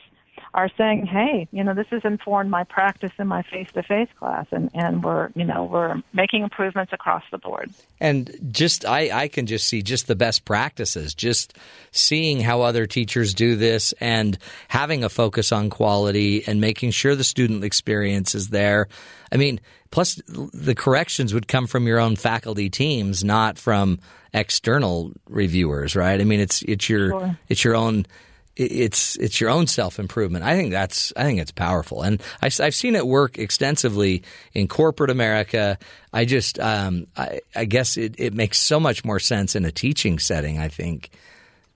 are saying, "Hey, you know, this has informed my practice in my face-to-face class, and and we're you know we're making improvements across the board." And just I I can just see just the best practices, just seeing how other teachers do this, and having a focus on quality and making sure the student experience is there. I mean, plus the corrections would come from your own faculty teams, not from external reviewers, right? I mean, it's it's your sure. it's your own it's it's your own self improvement. I think that's I think it's powerful, and I, have seen it work extensively in corporate America. I just um, I, I, guess it, it makes so much more sense in a teaching setting. I think,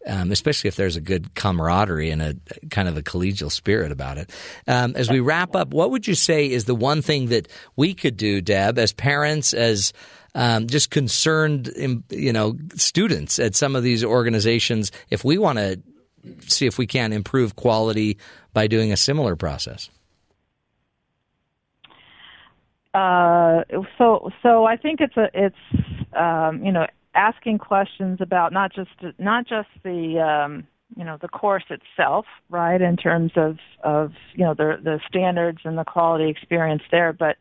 um, especially if there's a good camaraderie and a kind of a collegial spirit about it. Um, as we wrap up, what would you say is the one thing that we could do, Deb, as parents, as um, just concerned, you know, students at some of these organizations, if we want to see if we can improve quality by doing a similar process? Uh, so, so I think it's a it's um, you know asking questions about not just not just the um, you know the course itself, right? In terms of of you know the the standards and the quality experience there, but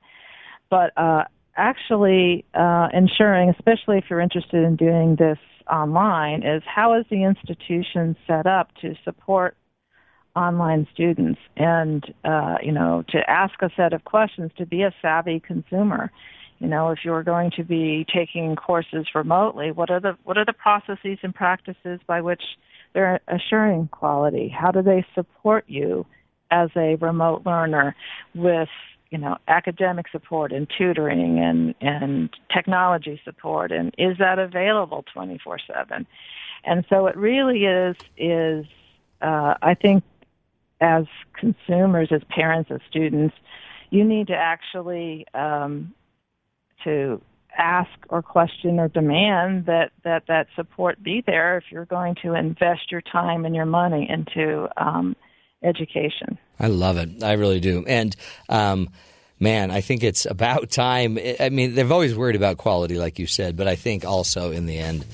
but uh, actually uh, ensuring, especially if you're interested in doing this online is how is the institution set up to support online students and uh, you know to ask a set of questions to be a savvy consumer? You know if you're going to be taking courses remotely what are the what are the processes and practices by which they're assuring quality? How do they support you as a remote learner with you know academic support and tutoring and and technology support and is that available 24/7 and so it really is is uh, I think as consumers as parents as students you need to actually um, to ask or question or demand that that that support be there if you're going to invest your time and your money into um, education. I love it. I really do. And um, man, I think it's about time. I mean, they've always worried about quality, like you said, but I think also in the end,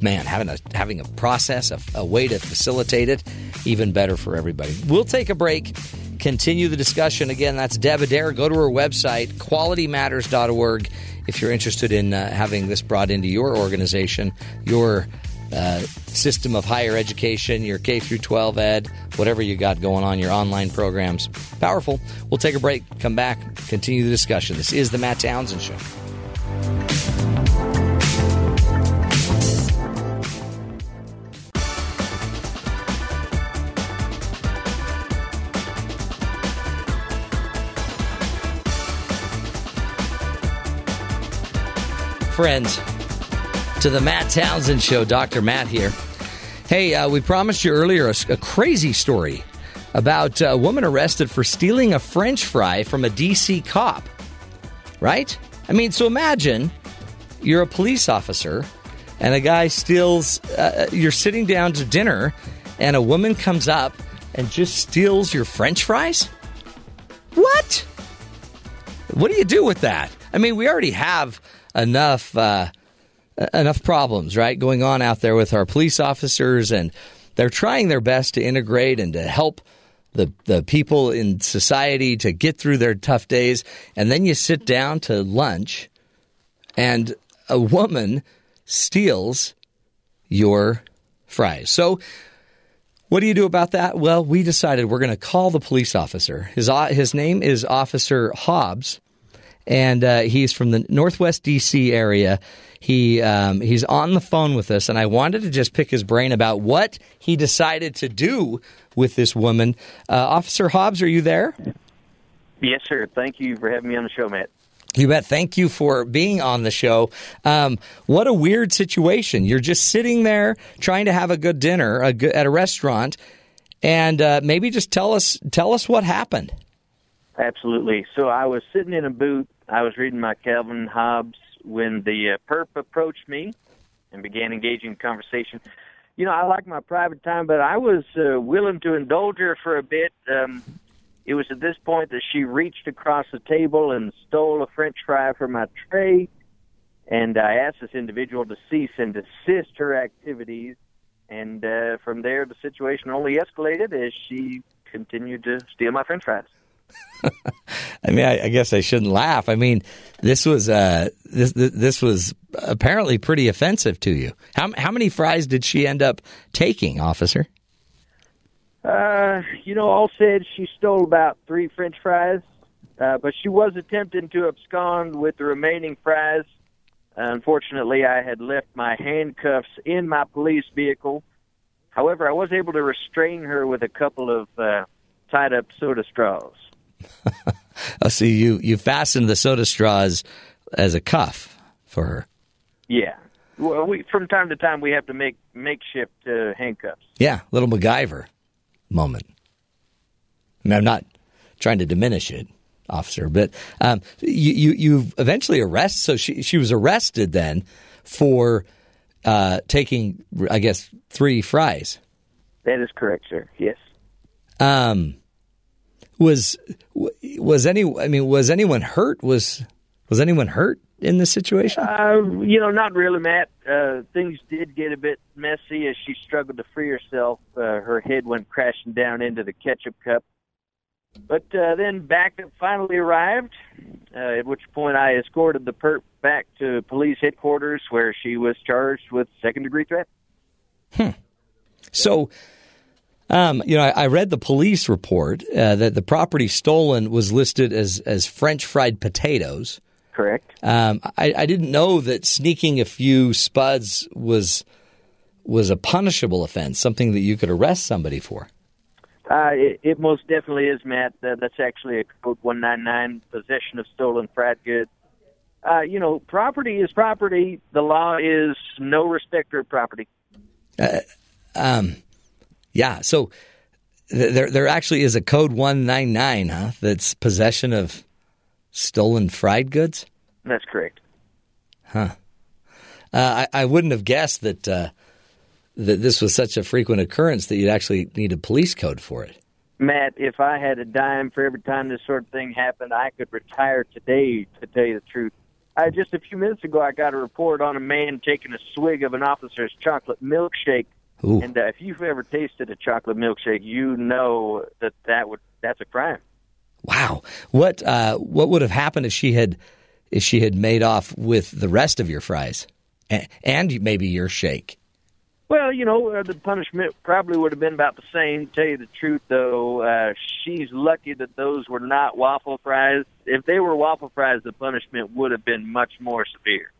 man, having a having a process, a, a way to facilitate it, even better for everybody. We'll take a break. Continue the discussion. Again, that's Deb Adair. Go to her website, qualitymatters.org, if you're interested in uh, having this brought into your organization, your uh, system of higher education, your K through 12 ed, whatever you got going on, your online programs. Powerful. We'll take a break, come back, continue the discussion. This is the Matt Townsend Show. Friends, to the Matt Townsend Show. Dr. Matt here. Hey, uh, we promised you earlier a, a crazy story about a woman arrested for stealing a French fry from a DC cop. Right? I mean, so imagine you're a police officer and a guy steals, uh, you're sitting down to dinner and a woman comes up and just steals your French fries? What? What do you do with that? I mean, we already have enough. Uh, enough problems, right, going on out there with our police officers, and they're trying their best to integrate and to help the the people in society to get through their tough days. And then you sit down to lunch, and a woman steals your fries. So. What do you do about that? Well, we decided we're going to call the police officer. His his name is Officer Hobbs, and uh, he's from the Northwest DC area He um, he's on the phone with us, and I wanted to just pick his brain about what he decided to do with this woman. Uh, Officer Hobbs, are you there? Yes, sir. Thank you for having me on the show, Matt. You bet. Thank you for being on the show. Um, what a weird situation. You're just sitting there trying to have a good dinner a good, at a restaurant, and uh, maybe just tell us tell us what happened. Absolutely. So I was sitting in a booth. I was reading my Calvin Hobbes when the uh, perp approached me and began engaging in conversation. You know, I like my private time, but I was uh, willing to indulge her for a bit. Um, it was at this point that she reached across the table and stole a French fry from my tray. And I asked this individual to cease and desist her activities. And uh, from there, the situation only escalated as she continued to steal my French fries. I mean, I, I, guess I shouldn't laugh. I mean, this was uh, this this was apparently pretty offensive to you. How how many fries did she end up taking, officer? Uh, you know, all said, she stole about three French fries, uh, but she was attempting to abscond with the remaining fries. Unfortunately, I had left my handcuffs in my police vehicle. However, I was able to restrain her with a couple of uh, tied up soda straws. I see you you fastened the soda straws as a cuff for her. Yeah. Well, we from time to time we have to make makeshift uh, handcuffs. Yeah, little MacGyver moment. I mean, I'm not trying to diminish it, officer, but um, you, you you eventually arrest. So she she was arrested then for uh, taking, I guess, three fries. That is correct, sir. Yes. Um, was was any? I mean, was anyone hurt? Was was anyone hurt in this situation? Uh, you know, not really, Matt. Uh, things did get a bit messy as she struggled to free herself. Uh, her head went crashing down into the ketchup cup. But uh, then backup finally arrived, uh, at which point I escorted the perp back to police headquarters where she was charged with second degree threat. Hmm. So, um, you know, I, I, read the police report uh, that the property stolen was listed as, as French fried potatoes. Correct. Um, I, I, didn't know that sneaking a few spuds was was a punishable offense, something that you could arrest somebody for. Uh, it, it, most definitely is, Matt. Uh, that's actually a code 199, possession of stolen fried goods. Uh, you know, property is property. The law is no respecter of property. Uh, um, yeah. So th- there, there actually is a code 199, huh? That's possession of stolen fried goods? That's correct. Huh. Uh, I, I, wouldn't have guessed that uh, that this was such a frequent occurrence that you'd actually need a police code for it. Matt, if I had a dime for every time this sort of thing happened, I could retire today. To tell you the truth, I, just a few minutes ago, I got a report on a man taking a swig of an officer's chocolate milkshake. Ooh. And uh, if you've ever tasted a chocolate milkshake, you know that that would that's a crime. Wow. What uh, what would have happened if she had if she had made off with the rest of your fries and, and maybe your shake? Well, you know, uh, the punishment probably would have been about the same. Tell you the truth, though, uh, she's lucky that those were not waffle fries. If they were waffle fries, the punishment would have been much more severe.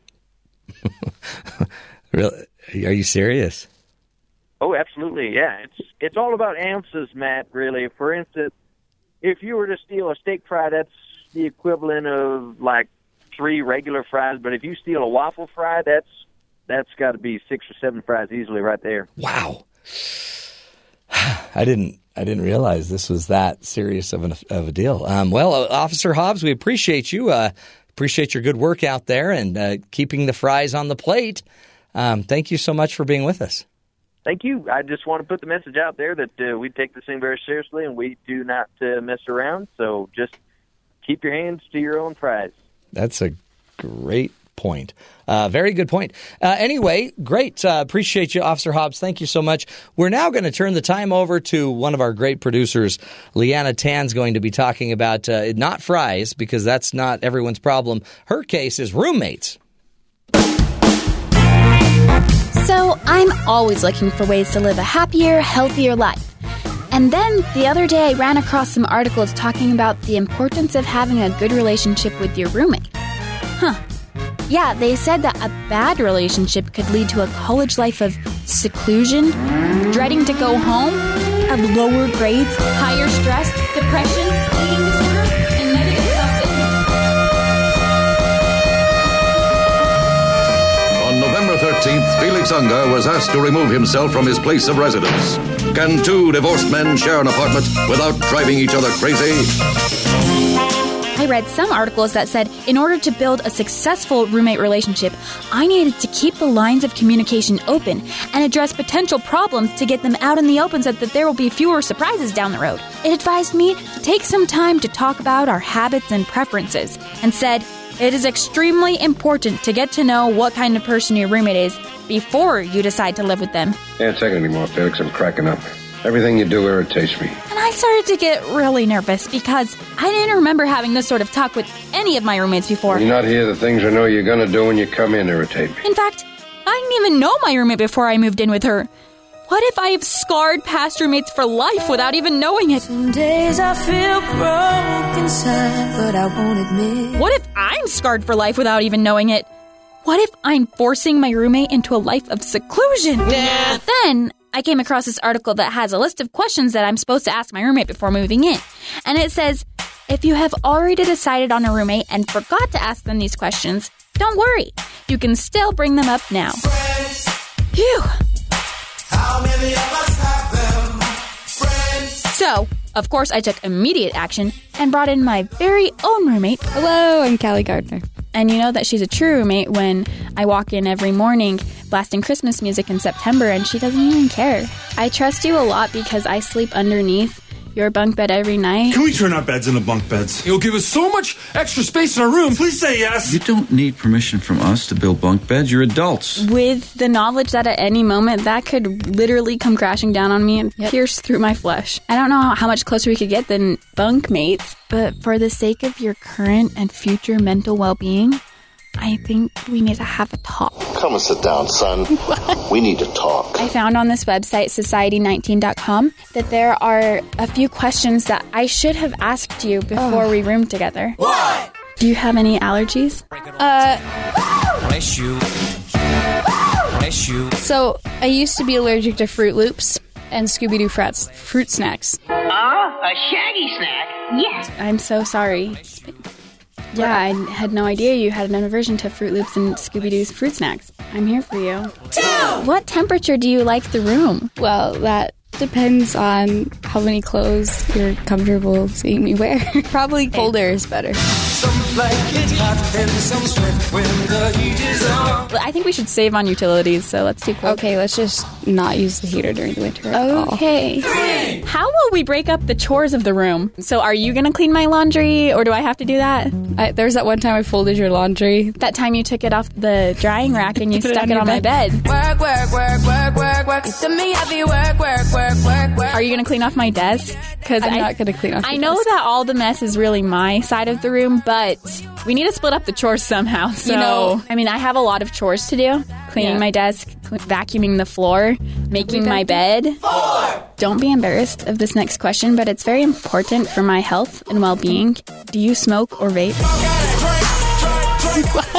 really? Are you serious? Oh, absolutely. Yeah, it's it's all about ounces, Matt. Really. For instance, if you were to steal a steak fry, that's the equivalent of like three regular fries. But if you steal a waffle fry, that's that's got to be six or seven fries easily right there. Wow. I didn't I didn't realize this was that serious of, an, of a deal. Um, well, uh, Officer Hobbs, we appreciate you. Uh, appreciate your good work out there and uh, keeping the fries on the plate. Um, thank you so much for being with us thank you. I just want to put the message out there that uh, we take this thing very seriously and we do not uh, mess around. So just keep your hands to your own fries. That's a great point. Uh, very good point. Uh, anyway, great. Uh, appreciate you, Officer Hobbs. Thank you so much. We're now going to turn the time over to one of our great producers. Leanna Tan's going to be talking about uh, not fries because that's not everyone's problem. Her case is roommates. So I'm always looking for ways to live a happier, healthier life. And then the other day, I ran across some articles talking about the importance of having a good relationship with your roommate. Huh. Yeah, they said that a bad relationship could lead to a college life of seclusion, dreading to go home, of lower grades, higher stress, depression, Felix Unger was asked to remove himself from his place of residence. Can two divorced men share an apartment without driving each other crazy? I read some articles that said in order to build a successful roommate relationship, I needed to keep the lines of communication open and address potential problems to get them out in the open so that there will be fewer surprises down the road. It advised me to take some time to talk about our habits and preferences and said, it is extremely important to get to know what kind of person your roommate is before you decide to live with them. Can't take it anymore, Felix. I'm cracking up. Everything you do irritates me. And I started to get really nervous because I didn't remember having this sort of talk with any of my roommates before. When you're not here, the things I know you're gonna do when you come in irritate me. In fact, I didn't even know my roommate before I moved in with her. What if I have scarred past roommates for life without even knowing it? Some days I feel broke inside, but I won't admit. What if I'm scarred for life without even knowing it? What if I'm forcing my roommate into a life of seclusion? Nah. Then I came across this article that has a list of questions that I'm supposed to ask my roommate before moving in. And it says, if you have already decided on a roommate and forgot to ask them these questions, don't worry. You can still bring them up now. Phew. So, of course, I took immediate action and brought in my very own roommate. Hello, I'm Callie Gardner. And you know that she's a true roommate when I walk in every morning blasting Christmas music in September and she doesn't even care. I trust you a lot because I sleep underneath your bunk bed every night. Can we turn our beds into bunk beds? It'll give us so much extra space in our room. Please say yes. You don't need permission from us to build bunk beds. You're adults. With the knowledge that at any moment that could literally come crashing down on me and Yep. pierce through my flesh. I don't know how, how much closer we could get than bunk mates, but for the sake of your current and future mental well being, I think we need to have a talk. Come and sit down, son. we need to talk. I found on this website, society19.com, that there are a few questions that I should have asked you before we roomed together. What? Do you have any allergies? Uh, so I used to be allergic to Froot Loops and Scooby Doo frats, fruit snacks. Ah, a shaggy snack? Yes. I'm so sorry. Yeah, I had no idea you had an aversion to Froot Loops and Scooby Doo's fruit snacks. I'm here for you. What temperature do you like the room? Well, that depends on how many clothes you're comfortable seeing me wear. Probably colder is better. Well, I think we should save on utilities, so let's do cold. Okay, let's just not use the heater during the winter. at all. Okay. How will we break up the chores of the room? So, are you going to clean my laundry, or do I have to do that? I, there was that one time I folded your laundry. That time you took it off the drying rack and you Put it stuck on it your on my bed. Work, work, work, work, work, work. You send me heavy work, work, work, work, work. Are you going to clean off my desk? Because I'm not gonna clean off I know desk. that all the mess is really my side of the room, but we need to split up the chores somehow. So, You know- I mean, I have a lot of chores to do: cleaning Yeah. my desk, vacuuming the floor, making my bed. Don't be embarrassed of this next question, but it's very important for my health and well-being. Do you smoke or vape?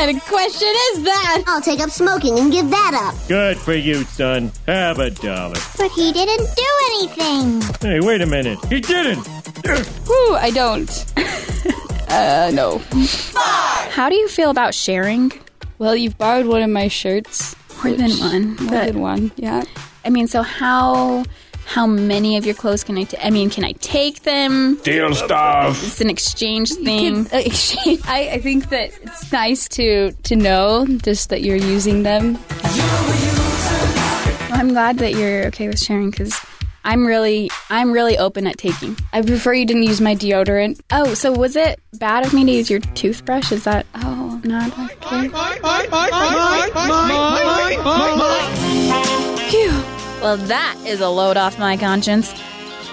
What kind of question is that? I'll take up smoking and give that up. Good for you, son. Have a dollar. But he didn't do anything. Hey, wait a minute. He didn't. Whew, I don't. uh, no. How do you feel about sharing? Well, you've borrowed one of my shirts. More than one, More but- than one, yeah. I mean, so how how many of your clothes can I? I mean, can I take them? Deal stuff. It's an exchange thing. Uh, exchange- I, I think that it's nice to to know just that you're using them. I'm glad that you're okay with sharing because I'm really I'm really open at taking. I prefer you didn't use my deodorant. Oh, so was it bad of me to use your toothbrush? Is that Oh, not okay? Well, that is a load off my conscience.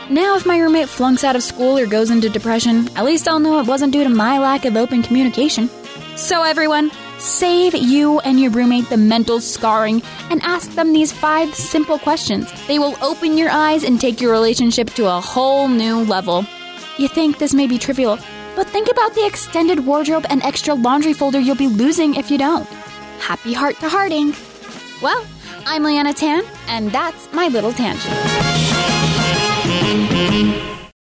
Now, if my roommate flunks out of school or goes into depression, at least I'll know it wasn't due to my lack of open communication. So, everyone, save you and your roommate the mental scarring and ask them these five simple questions. They will open your eyes and take your relationship to a whole new level. You think this may be trivial, but think about the extended wardrobe and extra laundry folder you'll be losing if you don't. Happy heart to hearting. Well, I'm Leanna Tan, and that's my little tangent.